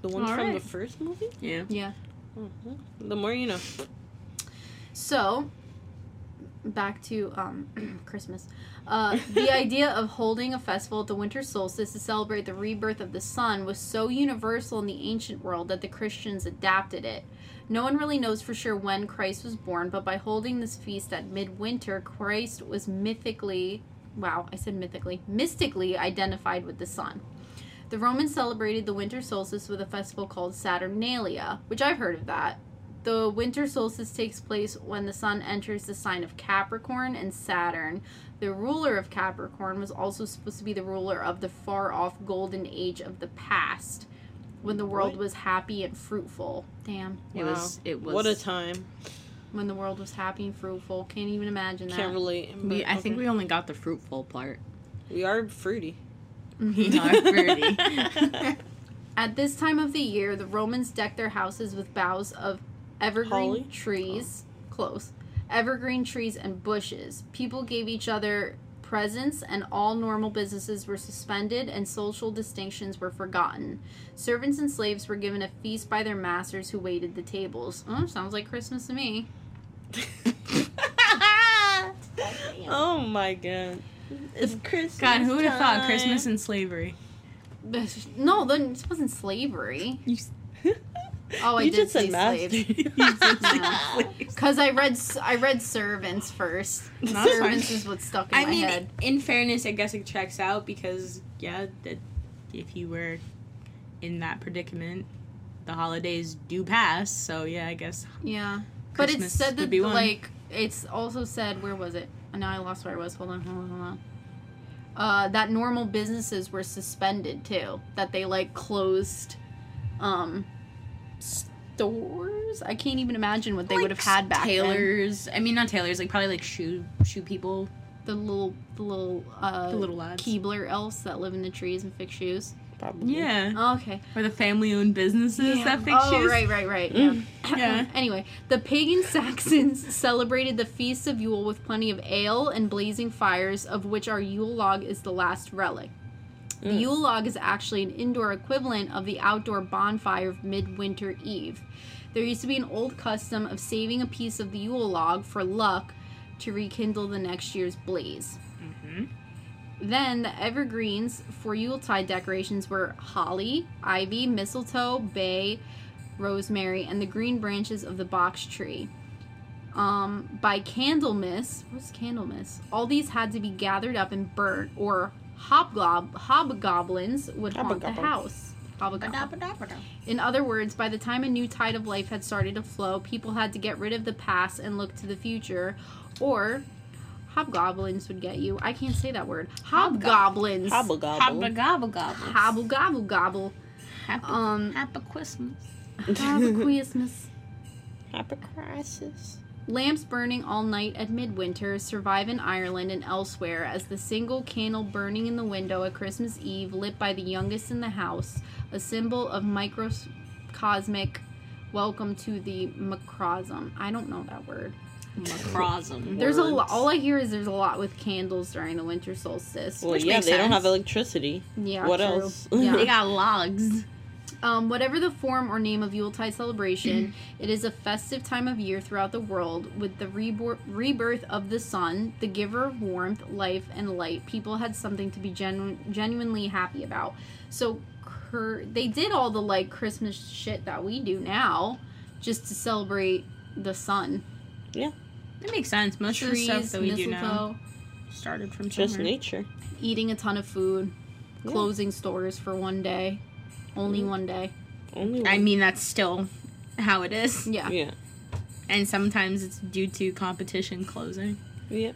The ones All from the first movie? Yeah. Yeah. Mhm. The more you know. So, back to um, Christmas. Uh, the idea of holding a festival at the winter solstice to celebrate the rebirth of the sun was so universal in the ancient world that the Christians adapted it. No one really knows for sure when Christ was born, but by holding this feast at midwinter, Christ was mythically, wow, I said mythically, mystically identified with the sun. The Romans celebrated the winter solstice with a festival called Saturnalia, which I've heard of that. The winter solstice takes place when the sun enters the sign of Capricorn and Saturn. The ruler of Capricorn was also supposed to be the ruler of the far off golden age of the past, when the world What? was happy and fruitful. Damn. It was. It was. What a time. When the world was happy and fruitful. Can't even imagine that. Can't relate. We, but I think we only got the fruitful part. we are fruity. Mm-hmm. We are fruity. At this time of the year, the Romans decked their houses with boughs of evergreen Holly? trees, oh. close, evergreen trees and bushes. People gave each other presents, and all normal businesses were suspended, and social distinctions were forgotten. Servants and slaves were given a feast by their masters who waited the tables. Oh, sounds like Christmas to me. oh my god. It's Christmas. God, who would have thought. Christmas and slavery? No, then this wasn't slavery. You, Oh, I You did just say said master. slaves. you Yeah. Because I read s- I read servants first. No, that's servants fine. is what stuck in I my mean, head. in fairness, I guess it checks out because yeah, that if you were in that predicament, the holidays do pass. So yeah, I guess Yeah, but it said that be like it's also said where was it? Now I lost where I was. Hold on, hold on, hold on. Uh, that normal businesses were suspended too. That they like closed, um, stores. I can't even imagine what they would have had back then. tailors. I mean, not tailors, like probably like shoe shoe people, The little, the little, uh, the little lads. Keebler elves that live in the trees and fix shoes. Probably. Yeah, Oh, okay. or the family-owned businesses Yeah. that fix oh, shoes. right, right, right. Yeah. Yeah. anyway, the pagan Saxons celebrated the Feast of Yule with plenty of ale and blazing fires, of which our Yule log is the last relic. The Mm. Yule log is actually an indoor equivalent of the outdoor bonfire of Midwinter Eve. There used to be an old custom of saving a piece of the Yule log for luck to rekindle the next year's blaze. Mhm. Then the evergreens for Yuletide decorations were holly, ivy, mistletoe, bay, rosemary, and the green branches of the box tree. Um, by Candlemas, what's Candlemas? All these had to be gathered up and burnt, or hobgob hobgoblins would haunt the house. Hobgoblin. In other words, by the time a new tide of life had started to flow, people had to get rid of the past and look to the future, or hobgoblins would get you. I can't say that word. Hobgoblins. Hobble gobble. Hobble gobble gobble. Hobble gobble gobble. Happy, Um, happy Christmas. Happy Christmas. Happy crisis. Lamps burning all night at midwinter survive in Ireland and elsewhere as the single candle burning in the window at Christmas Eve, lit by the youngest in the house, a symbol of microcosmic welcome to the macrosm. I don't know that word. Macrosm. There's a lot. All I hear is there's a lot with candles during the winter solstice. Well, yeah, they don't have electricity. yeah. what true. else? They got logs. Um, whatever the form or name of Yuletide celebration, it is a festive time of year throughout the world with the rebor- rebirth of the sun, the giver of warmth, life, and light. People had something to be genu- genuinely happy about. So cur- they did all the like Christmas shit that we do now just to celebrate the sun. Yeah. That makes sense. Most Trees, of the stuff that we do now started from Just somewhere. nature. eating a ton of food, Yeah. closing stores for one day. Only Mhm. one day. Only one. I mean, that's still how it is. Yeah. yeah. And sometimes it's due to competition closing. Yep.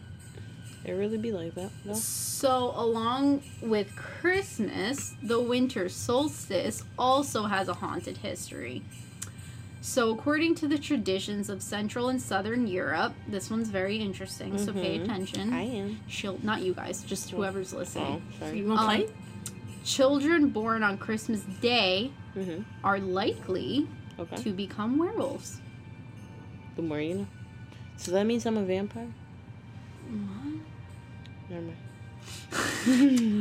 It really be like that. No. So, along with Christmas, the winter solstice also has a haunted history. So, according to the traditions of Central and Southern Europe, this one's very interesting, so pay Mhm. attention. I am. She'll, not you guys, just whoever's Oh, listening. sorry. You want to Um, play? Children born on Christmas Day Mm-hmm. are likely Okay. to become werewolves. The more you know. So that means I'm a vampire? Never mind.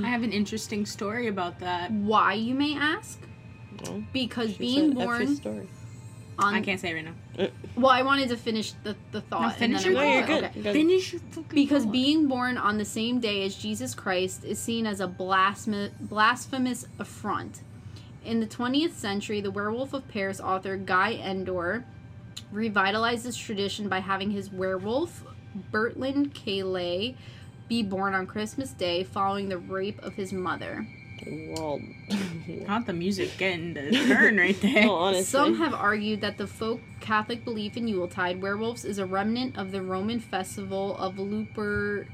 I have an interesting story about that. Why, you may ask? Well, because she being born story. on I can't say it right now. Well, I wanted to finish the, the thought. finish and then your I'm No, gonna- you're good. okay. Finish your Because thought. being born on the same day as Jesus Christ is seen as a blasphemous, blasphemous affront. In the 20th century, the Werewolf of Paris author Guy Endore revitalized this tradition by having his werewolf, Bertrand Caillet, be born on Christmas Day following the rape of his mother. Well, Not the music getting the turn right there. no, honestly. Some have argued that the folk Catholic belief in Yuletide werewolves is a remnant of the Roman festival of Lupercalia,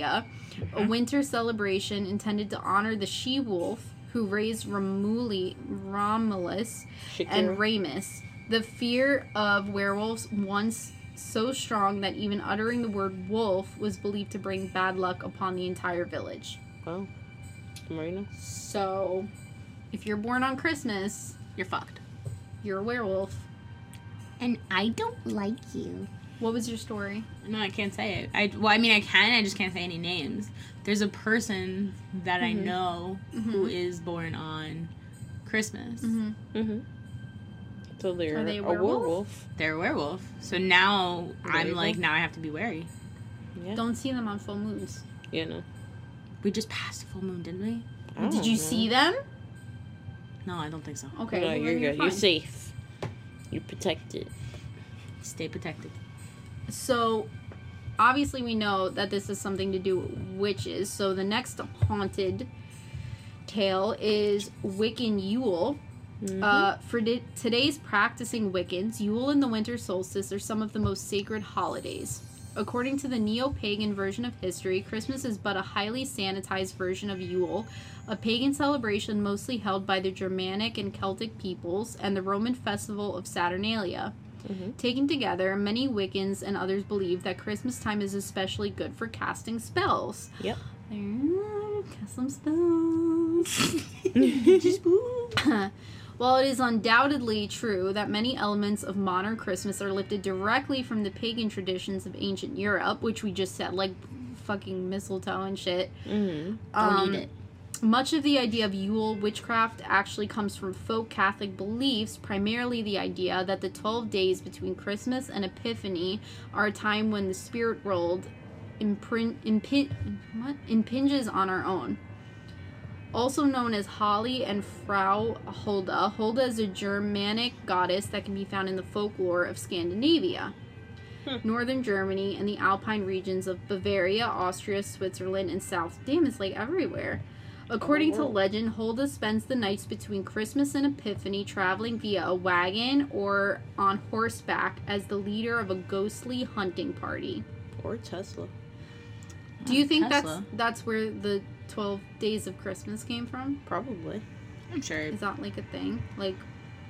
a uh-huh. winter celebration intended to honor the she wolf who raised Romuli, Romulus Shakira. and Remus. The fear of werewolves once so strong that even uttering the word wolf was believed to bring bad luck upon the entire village. Wow. Marina? So, if you're born on Christmas, You're fucked. you're a werewolf. And I don't like you. What was your story? No, I can't say it. I well, I mean, I can. I just can't say any names. There's a person that I mm-hmm. know who mm-hmm. is born on Christmas. Mm-hmm. mm-hmm. So they're Are they a a werewolf? werewolf. They're a werewolf. So now There I'm like, now I have to be wary. Yeah. Don't see them on full moons. You know. We just passed a full moon, didn't we? I don't Did you know. see them? No, I don't think so. Okay, No, well, you're then good. You're fine. safe. You're protected. Stay protected. So, obviously, we know that this is something to do with witches. So, the next haunted tale is Wiccan Yule. Mm-hmm. Uh, for di- today's practicing Wiccans, Yule and the winter solstice are some of the most sacred holidays. According to the neo pagan version of history, Christmas is but a highly sanitized version of Yule, a pagan celebration mostly held by the Germanic and Celtic peoples, and the Roman festival of Saturnalia. Mm-hmm. Taken together, many Wiccans and others believe that Christmas time is especially good for casting spells. Yep. Cast some spells. While it is undoubtedly true that many elements of modern Christmas are lifted directly from the pagan traditions of ancient Europe, which we just said, like fucking mistletoe and shit, Mm-hmm. Um, much of the idea of Yule witchcraft actually comes from folk Catholic beliefs, primarily the idea that the 12 days between Christmas and Epiphany are a time when the spirit world imprint, what? impinges on our own. Also known as Holly and Frau Hulda, Hulda is a Germanic goddess that can be found in the folklore of Scandinavia hmm. northern Germany, and the alpine regions of Bavaria, Austria, Switzerland, and South. Damn, it's like everywhere. According to oh, legend, Hulda spends the nights between Christmas and Epiphany traveling via a wagon or on horseback as the leader of a ghostly hunting party. Or Tesla. Do you uh, think Tesla. that's that's where the 12 days of Christmas came from? Probably. I'm sure. Is that like a thing? Like,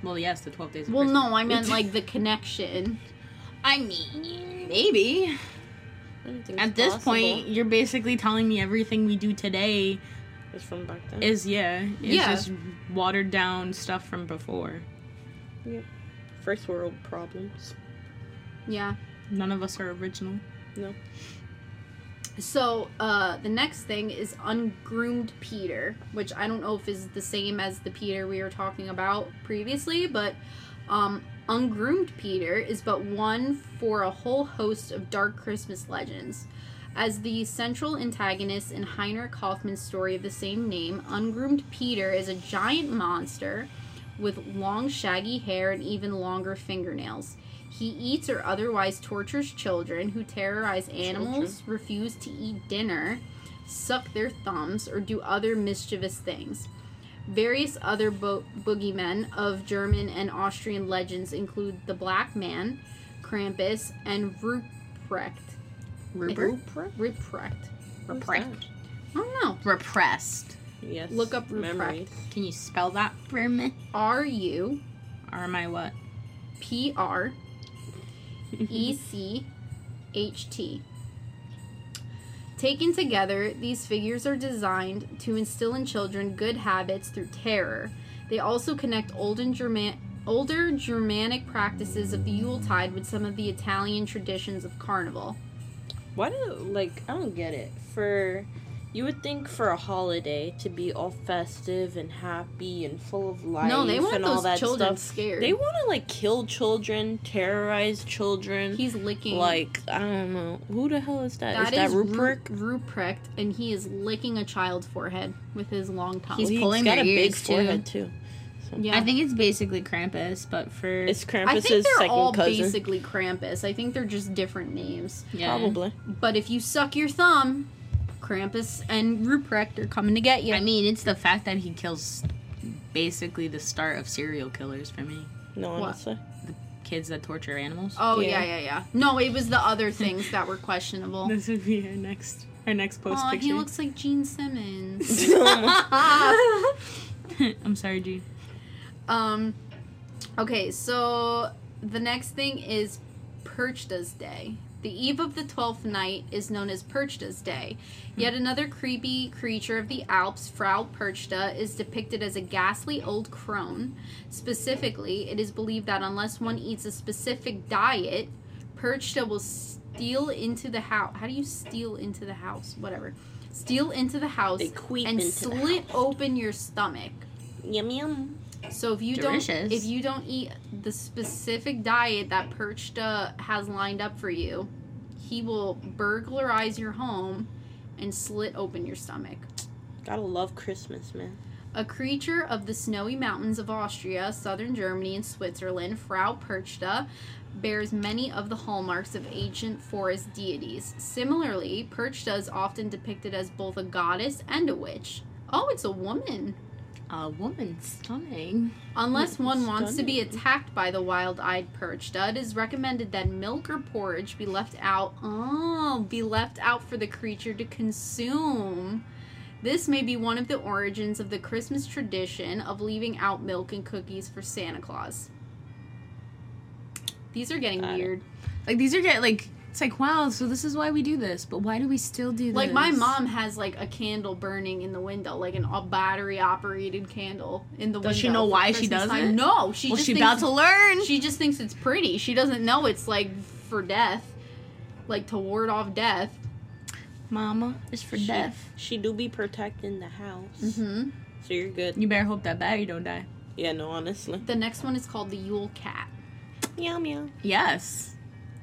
Well, yes, the 12 days. Of well, Christmas. no, I meant like the connection. I mean, maybe. At this possible. point, you're basically telling me everything we do today is from back then. is yeah, is Yeah. just watered down stuff from before. Yep. First world problems. Yeah. None of us are original. No. So, uh, the next thing is ungroomed Peter, which I don't know if is the same as the Peter we were talking about previously, but um, ungroomed Peter is but one for a whole host of dark Christmas legends. As the central antagonist in Heinrich Hoffmann's story of the same name, ungroomed Peter is a giant monster with long, shaggy hair and even longer fingernails. He eats or otherwise tortures children who terrorize animals, refuse to eat dinner, suck their thumbs, or do other mischievous things. Various other bo- boogeymen of German and Austrian legends include the Black Man, Krampus, and Ruprecht. Rupert? Ruprecht. Repressed. I don't know. Repressed. Yes. Look up memories. Can you spell that for me? R U Or am what? P R E C H T. Taken together, these figures are designed to instill in children good habits through terror. They also connect old and German- older Germanic practices of the Yuletide with some of the Italian traditions of Carnival. Why do like I don't get it for You would think for a holiday to be all festive and happy and full of life No, they want and all those that children stuff. scared. They want to like kill children, terrorize children. He's licking. like I don't know who the hell is that? that is is that Ruprecht? Ru- Ruprecht, and he is licking a child's forehead with his long tongue. He's He's pulling got their a big ears, too. forehead too. yeah. I think it's basically Krampus, but for It's Krampus's I think they're second all cousin. basically Krampus. I think they're just different names. yeah. Probably. But if you suck your thumb, Krampus and Ruprecht are coming to get you. I mean, it's the fact that he kills basically the start of serial killers for me. No, What? honestly. Kids that torture animals. oh Yeah. yeah, yeah, yeah. No, it was the other things that were questionable. This would be our next our next post Oh, picture. he looks like Gene Simmons. I'm sorry, Gene. um, okay, so the next thing is Perchta's Day. The eve of the twelfth night is known as Perchta's Day. Yet another creepy creature of the Alps, Frau Perchta, is depicted as a ghastly old crone. Specifically, it is believed that unless one eats a specific diet, Perchta will steal into the house. How do you steal into the house? Whatever. Steal into the house and slit open your stomach. Yum yum. So if you Delicious. don't if you don't eat the specific diet that Perchta has lined up for you, he will burglarize your home and slit open your stomach. Gotta love Christmas, man. A creature of the snowy mountains of Austria, southern Germany, and Switzerland, Frau Perchta bears many of the hallmarks of ancient forest deities. Similarly, Perchta is often depicted as both a goddess and a witch. Oh, it's a woman. A woman stunning. Unless one wants to be attacked by the wild-eyed perchta, it is recommended that milk or porridge be left out. Oh, be left out for the creature to consume. This may be one of the origins of the Christmas tradition of leaving out milk and cookies for Santa Claus. These are getting Got it. weird. Like these are get like it's like wow. So this is why we do this, but why do we still do this? Like my mom has like a candle burning in the window, like an a battery operated candle in the window. Does she know for why she Christmas does time. it? No, she Well, just she thinks about to learn. She just thinks it's pretty. She doesn't know it's like for death, like to ward off death. Mama, it's for She- death. She do be protecting the house. Mm-hmm. So you're good. You better hope that battery don't die. Yeah, no, honestly. The next one is called the Yule Cat. Meow meow. Yes.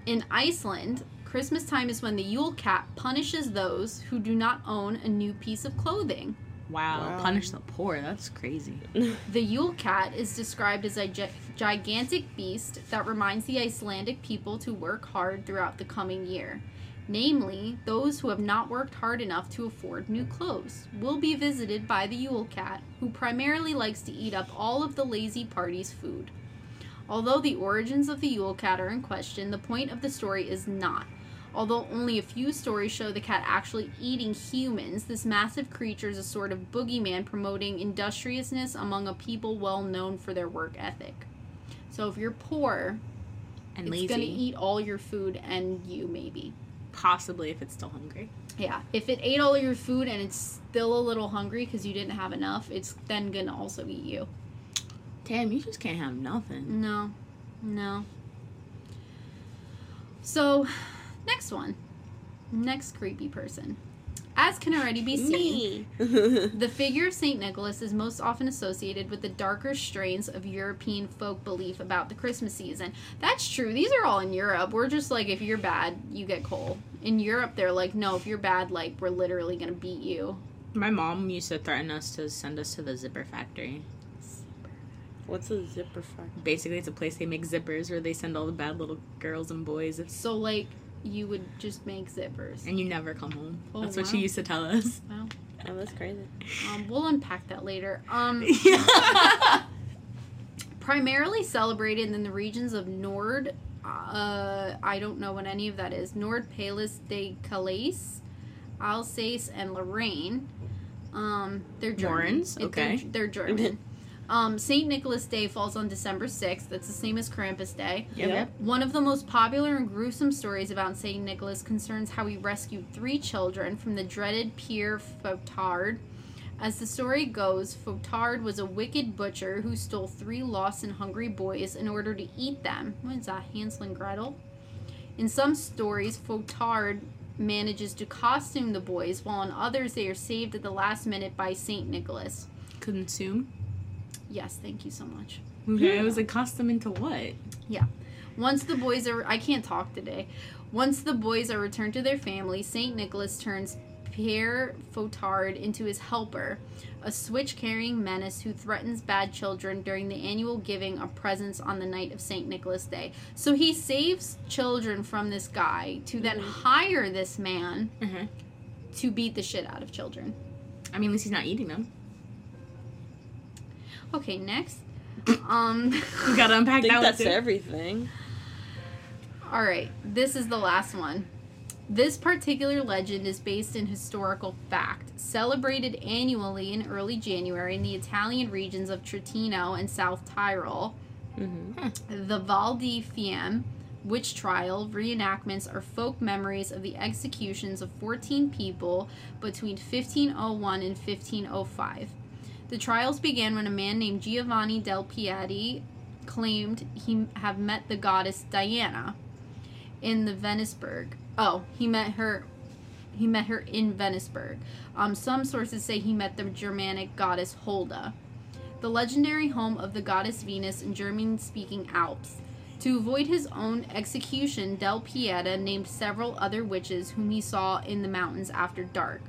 In Iceland, Christmas time is when the Yule Cat punishes those who do not own a new piece of clothing. Wow. Wow. Punish the poor. That's crazy. The Yule Cat is described as a gi- gigantic beast that reminds the Icelandic people to work hard throughout the coming year. Namely, those who have not worked hard enough to afford new clothes will be visited by the Yule Cat, who primarily likes to eat up all of the lazy party's food. Although the origins of the Yule Cat are in question, the point of the story is not. Although only a few stories show the cat actually eating humans, this massive creature is a sort of boogeyman promoting industriousness among a people well known for their work ethic. So if you're poor, And it's lazy. gonna eat all your food and you maybe. Possibly if it's still hungry. Yeah, if it ate all your food and it's still a little hungry because you didn't have enough, it's then gonna also eat you. Damn, you just can't have nothing. No, no. So, next one. Next creepy person. As can already be seen, the figure of St. Nicholas is most often associated with the darker strains of European folk belief about the Christmas season. That's true. These are all in Europe. We're just like, if you're bad, you get coal. In Europe, they're like, no, if you're bad, like, we're literally gonna beat you. My mom used to threaten us to send us to the zipper factory. What's a zipper factory? Basically, it's a place they make zippers where they send all the bad little girls and boys, So, like, you would just make zippers. and you never come home. Oh, That's what she used to tell us. Wow. Oh, that's crazy. Um, we'll unpack that later. Um, primarily celebrated in the regions of Nord. Uh, I don't know what any of that is. Nord Palais de Calais, Alsace, and Lorraine. Um, they're German. Lorraines? It- Okay. They're, they're German. Um, Saint Nicholas Day falls on December sixth. That's the same as Krampus Day. Yep. Yeah. yep. One of the most popular and gruesome stories about Saint Nicholas concerns how he rescued three children from the dreaded Pierre Fautard. As the story goes, Fautard was a wicked butcher who stole three lost and hungry boys in order to eat them. What is that, Hansel and Gretel? In some stories, Fautard manages to costume the boys, while in others they are saved at the last minute by Saint Nicholas. Consume. Yes, thank you so much. Okay, it was accustomed into what? Yeah. Once the boys are I can't talk today. Once the boys are returned to their family, Saint Nicholas turns Pierre Fotard into his helper, a switch carrying menace who threatens bad children during the annual giving of presents on the night of St. Nicholas Day. So he saves children from this guy to then hire this man Mhm. to beat the shit out of children. I mean, at least he's not eating them. Okay, next. um We gotta unpack I think that that's one too. everything. All right, this is the last one. This particular legend is based in historical fact, celebrated annually in early January in the Italian regions of Trentino and South Tyrol. Mm-hmm. The Val di Fiemme witch trial reenactments are folk memories of the executions of 14 people between 1501 and 1505. The trials began when a man named Giovanni del Piedi claimed he have met the goddess Diana in the Venusberg. Oh, he met her he met her in Venusberg. Um, some sources say he met the Germanic goddess Holda, the legendary home of the goddess Venus in German speaking Alps. To avoid his own execution, Del Pieta named several other witches whom he saw in the mountains after dark.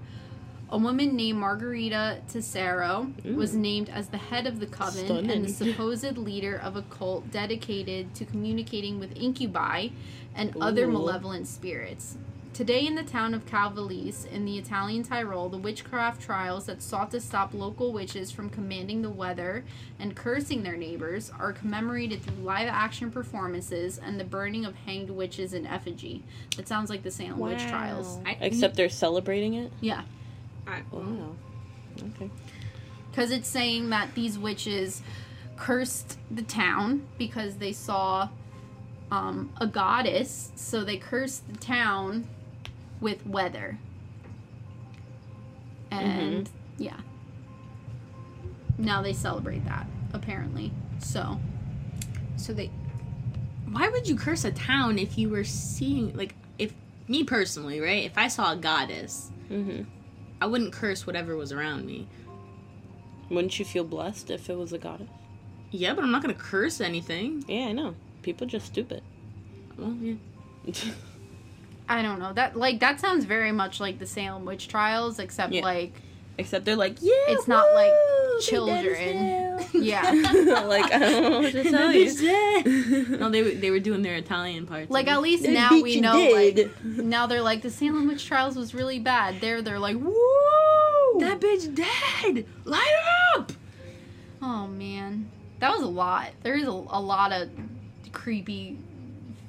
A woman named Margarita Tessero was named as the head of the coven and the supposed leader of a cult dedicated to communicating with incubi and other malevolent spirits. Today, in the town of Cavalese in the Italian Tyrol, the witchcraft trials that sought to stop local witches from commanding the weather and cursing their neighbors are commemorated through live action performances and the burning of hanged witches in effigy. That sounds like the Salem witch trials. I- Except they're celebrating it. Yeah. I- Wow. Okay. because it's saying that these witches cursed the town because they saw um, a goddess, so they cursed the town with weather. And yeah, now they celebrate that apparently. So So they. Why would you curse a town if you were seeing like if me personally, right? If I saw a goddess, Mm-hmm. I wouldn't curse whatever was around me. Wouldn't you feel blessed if it was a goddess? Yeah, but I'm not gonna curse anything. Yeah, I know. People just stupid. Well, yeah. I don't know that like that sounds very much like the Salem witch trials, except Yeah. like Except they're like, yeah, It's not like children. yeah. like I don't know what to tell you. no, they were- they were doing their Italian parts. Like at least now we know dead. like now they're like the Salem witch trials was really bad. There they're like woo that bitch dead. Light her up. Oh man. That was a lot. There is a, a lot of creepy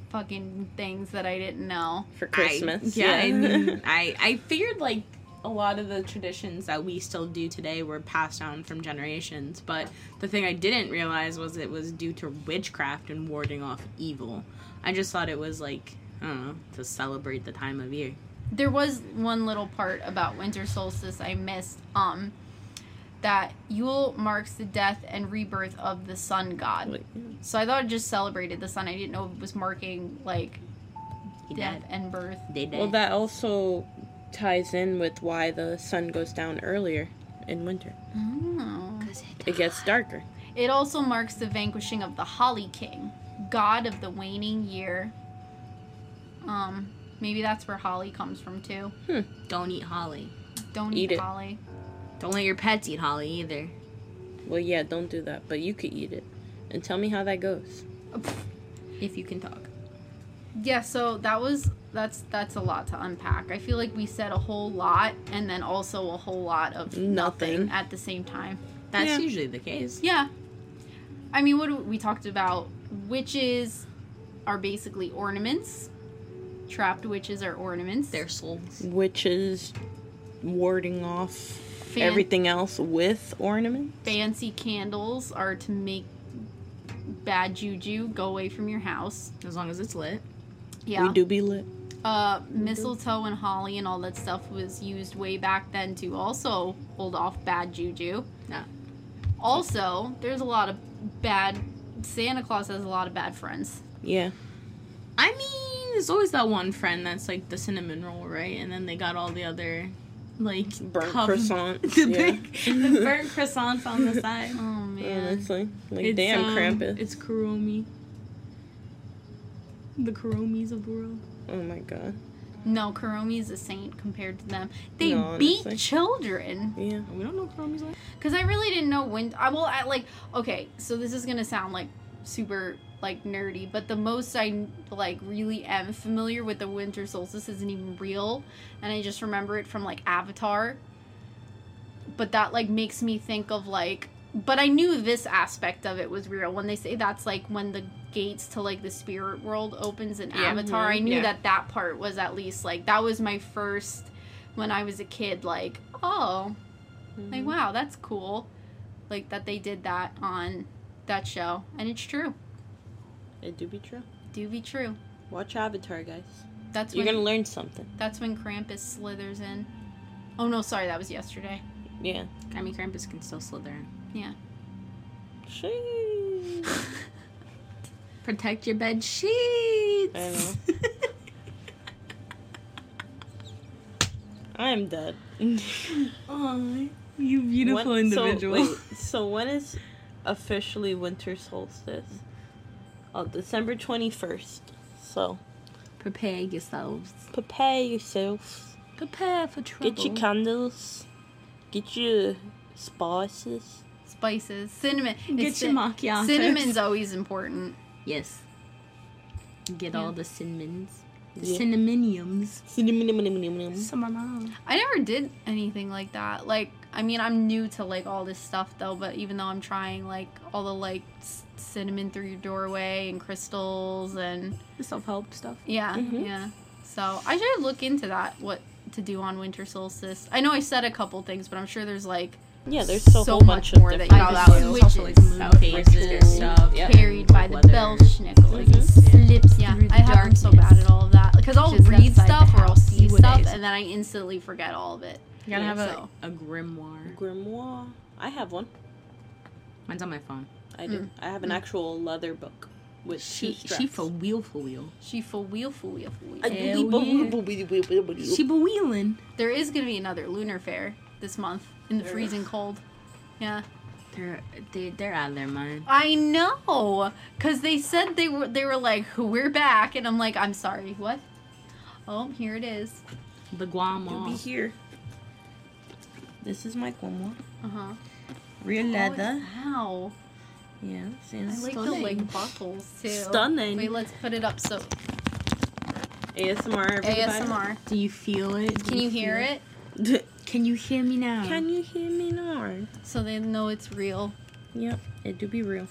fucking things that I didn't know. for Christmas. I, yeah, I, mean, I I figured like a lot of the traditions that we still do today were passed down from generations, but the thing I didn't realize was it was due to witchcraft and warding off evil. I just thought it was like I don't know to celebrate the time of year. There was one little part about winter solstice I missed. Um that Yule marks the death and rebirth of the sun god. So I thought it just celebrated the sun. I didn't know it was marking like He death died. and birth. They. Well, that also ties in with why the sun goes down earlier in winter. Oh. It gets darker. It also marks the vanquishing of the Holly King, god of the waning year. Um, maybe that's where holly comes from too. Don't eat holly. Don't Eat eat, it. holly. Don't let your pets eat holly either. Well, yeah, don't do that, but you could eat it. And tell me how that goes. If you can talk. Yeah, so that was that's that's a lot to unpack. I feel like we said a whole lot and then also a whole lot of nothing, Nothing. at the same time. That's Yeah. usually the case. Yeah. I mean, what we talked about witches are basically ornaments. Trapped witches are ornaments. Their souls. Witches warding off Fan- everything else with ornaments. fancy candles are to make bad juju go away from your house. As long as it's lit. Yeah. We do be lit. Uh, mistletoe and holly and all that stuff was used way back then to also hold off bad juju. Yeah. Also, there's a lot of bad. Santa Claus has a lot of bad friends. Yeah. I mean, there's always that one friend that's like the cinnamon roll, right? And then they got all the other like Burnt cup- croissants, the, yeah. big- the burnt croissants on the side. Oh man. Honestly, like It's, damn um, Krampus. It's Kuromi. The Kuromis of the world. Oh my god. No, Kuromi is a saint compared to them. They No, beat honestly. children. Yeah. We don't know Kuromi's like. Cause I really didn't know when. I will. I like. Okay, so this is gonna sound like super like nerdy, but the most I like really am familiar with the winter solstice isn't even real, and I just remember it from like Avatar. But that like makes me think of like. But I knew this aspect of it was real when they say that's like when the gates to like the spirit world opens in Yeah. Avatar. I Mhm. knew Yeah. that that part was at least like that was my first when I was a kid. Like oh, like, Mhm. wow, that's cool. Like that they did that on that show. And it's true. It do be true. Do be true. Watch Avatar, guys. That's You're when gonna learn something. that's when Krampus slithers in. Oh no, sorry, that was yesterday. Yeah. I mean, Krampus can still slither in. Sheesh. Protect your bed sheets. I know. I'm dead. Aw, you beautiful When- individual. So, wait, so when is officially winter solstice? Oh, December 21st. So, Prepare yourselves. prepare yourselves. Prepare for trouble. Get your candles. Get your spices. Spices. Cinnamon. Get It's your macchiato. Cinnamon's always important. Yes. Get Yeah. all the cinnamons. The Yeah. cinnamoniums. Cinnamon. Cinnamon. I never did anything like that. Like, I mean, I'm new to like all this stuff though, but even though I'm trying like all the like c- cinnamon through your doorway and crystals and self-help stuff. Yeah, Mhm. yeah. So I should look into that. What to do on winter solstice? I know I said a couple things, but I'm sure there's like Yeah, there's a So much more that you I know, just that know was it's like, witches. moon phases Western stuff. yeah. carried by the weather. Belsnickel. Like, Mhm. slips. Yeah, through the I have been so bad at all of that because I'll Just read stuff or I'll see see stuff and then I instantly forget all of it. You gotta Yeah, have a, so- a grimoire. grimoire. I have one. Mine's on my phone. I do. Mm. I have an Mm. actual leather book with She two she for wheel for wheel. She for wheel for wheel for wheel. I Hell believe- yeah. She be wheeling. There is gonna be another lunar fair this month in the There freezing cold. Yeah. They're they, they're out of their mind. I know, cause they said they were they were like we're back, and I'm like I'm sorry, what? Oh, here it is. The Guam You'll be here. This is my grimoire. Uh huh. Real leather. Wow. Yeah, I like the like buckles too. Stunning. Wait, let's put it up so ASMR. Everybody. ASMR. Do you feel it? Do Can you hear it? Can you hear me now? Can you hear me now? So they know it's real. Yep, it do be real.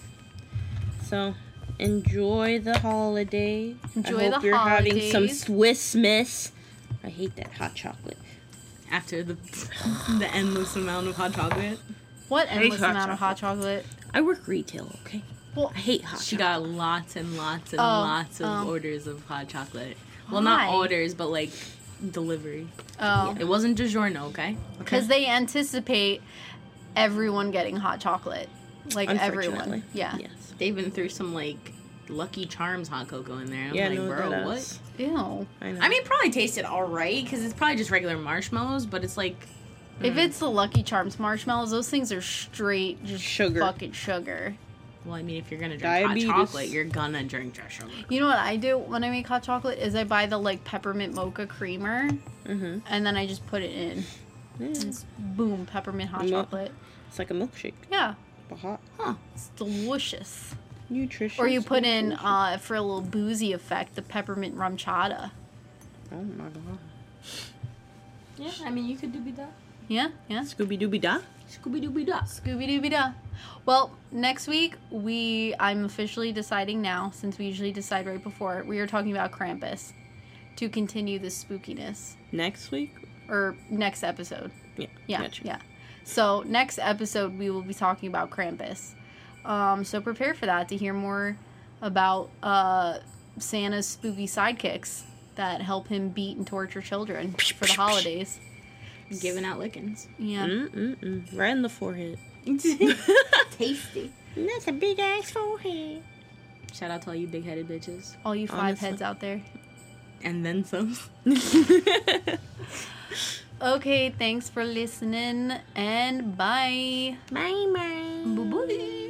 So, enjoy the holiday. Enjoy I hope the you're having some. Swiss Miss. I hate that hot chocolate. After the the endless amount of hot chocolate, What hate endless hot amount of hot chocolate? I work retail, okay? Well, I hate hot she chocolate. got lots and lots and Oh, lots of um, orders of hot chocolate. Well, not orders, but like delivery. Oh, It wasn't DiGiorno, okay? because they anticipate everyone getting hot chocolate, like everyone. Yeah. Yes. They even threw some like Lucky Charms hot cocoa in there. I'm Yeah, like, no, bro, that what? is. Ew. I know. I mean, probably tasted all right because it's probably just regular marshmallows, but it's like If Mm. it's the Lucky Charms marshmallows, those things are straight just Sugar. fucking sugar. well, I mean, if you're gonna drink Diabetes. hot chocolate, you're gonna drink just sugar. You know what I do when I make hot chocolate is I buy the like peppermint mocha creamer mm-hmm. and then I just put it in. Yeah. Boom, peppermint hot Mo- chocolate. It's like a milkshake, Yeah, but hot. Huh. It's delicious. Nutritious. Or you put in uh, for a little boozy effect the peppermint RumChata. Oh my god. Yeah, I mean, you could do that. Yeah, yeah. Scooby Dooby Da. Scooby Dooby Doo. Scooby Dooby Da. Well, next week we I'm officially deciding now, since we usually decide right before, we are talking about Krampus to continue the spookiness. Next week. Or next episode. Yeah. Yeah, gotcha. yeah. So next episode we will be talking about Krampus. Um, so prepare for that to hear more about uh, Santa's spooky sidekicks that help him beat and torture children for the holidays. Giving out lickings. Yeah. Mm-mm-mm. Right in the forehead. Tasty. That's a big ass forehead. Shout out to all you big headed bitches. All you five Honestly. heads out there. and then some. Okay, thanks for listening and bye. bye bye. Bye bye.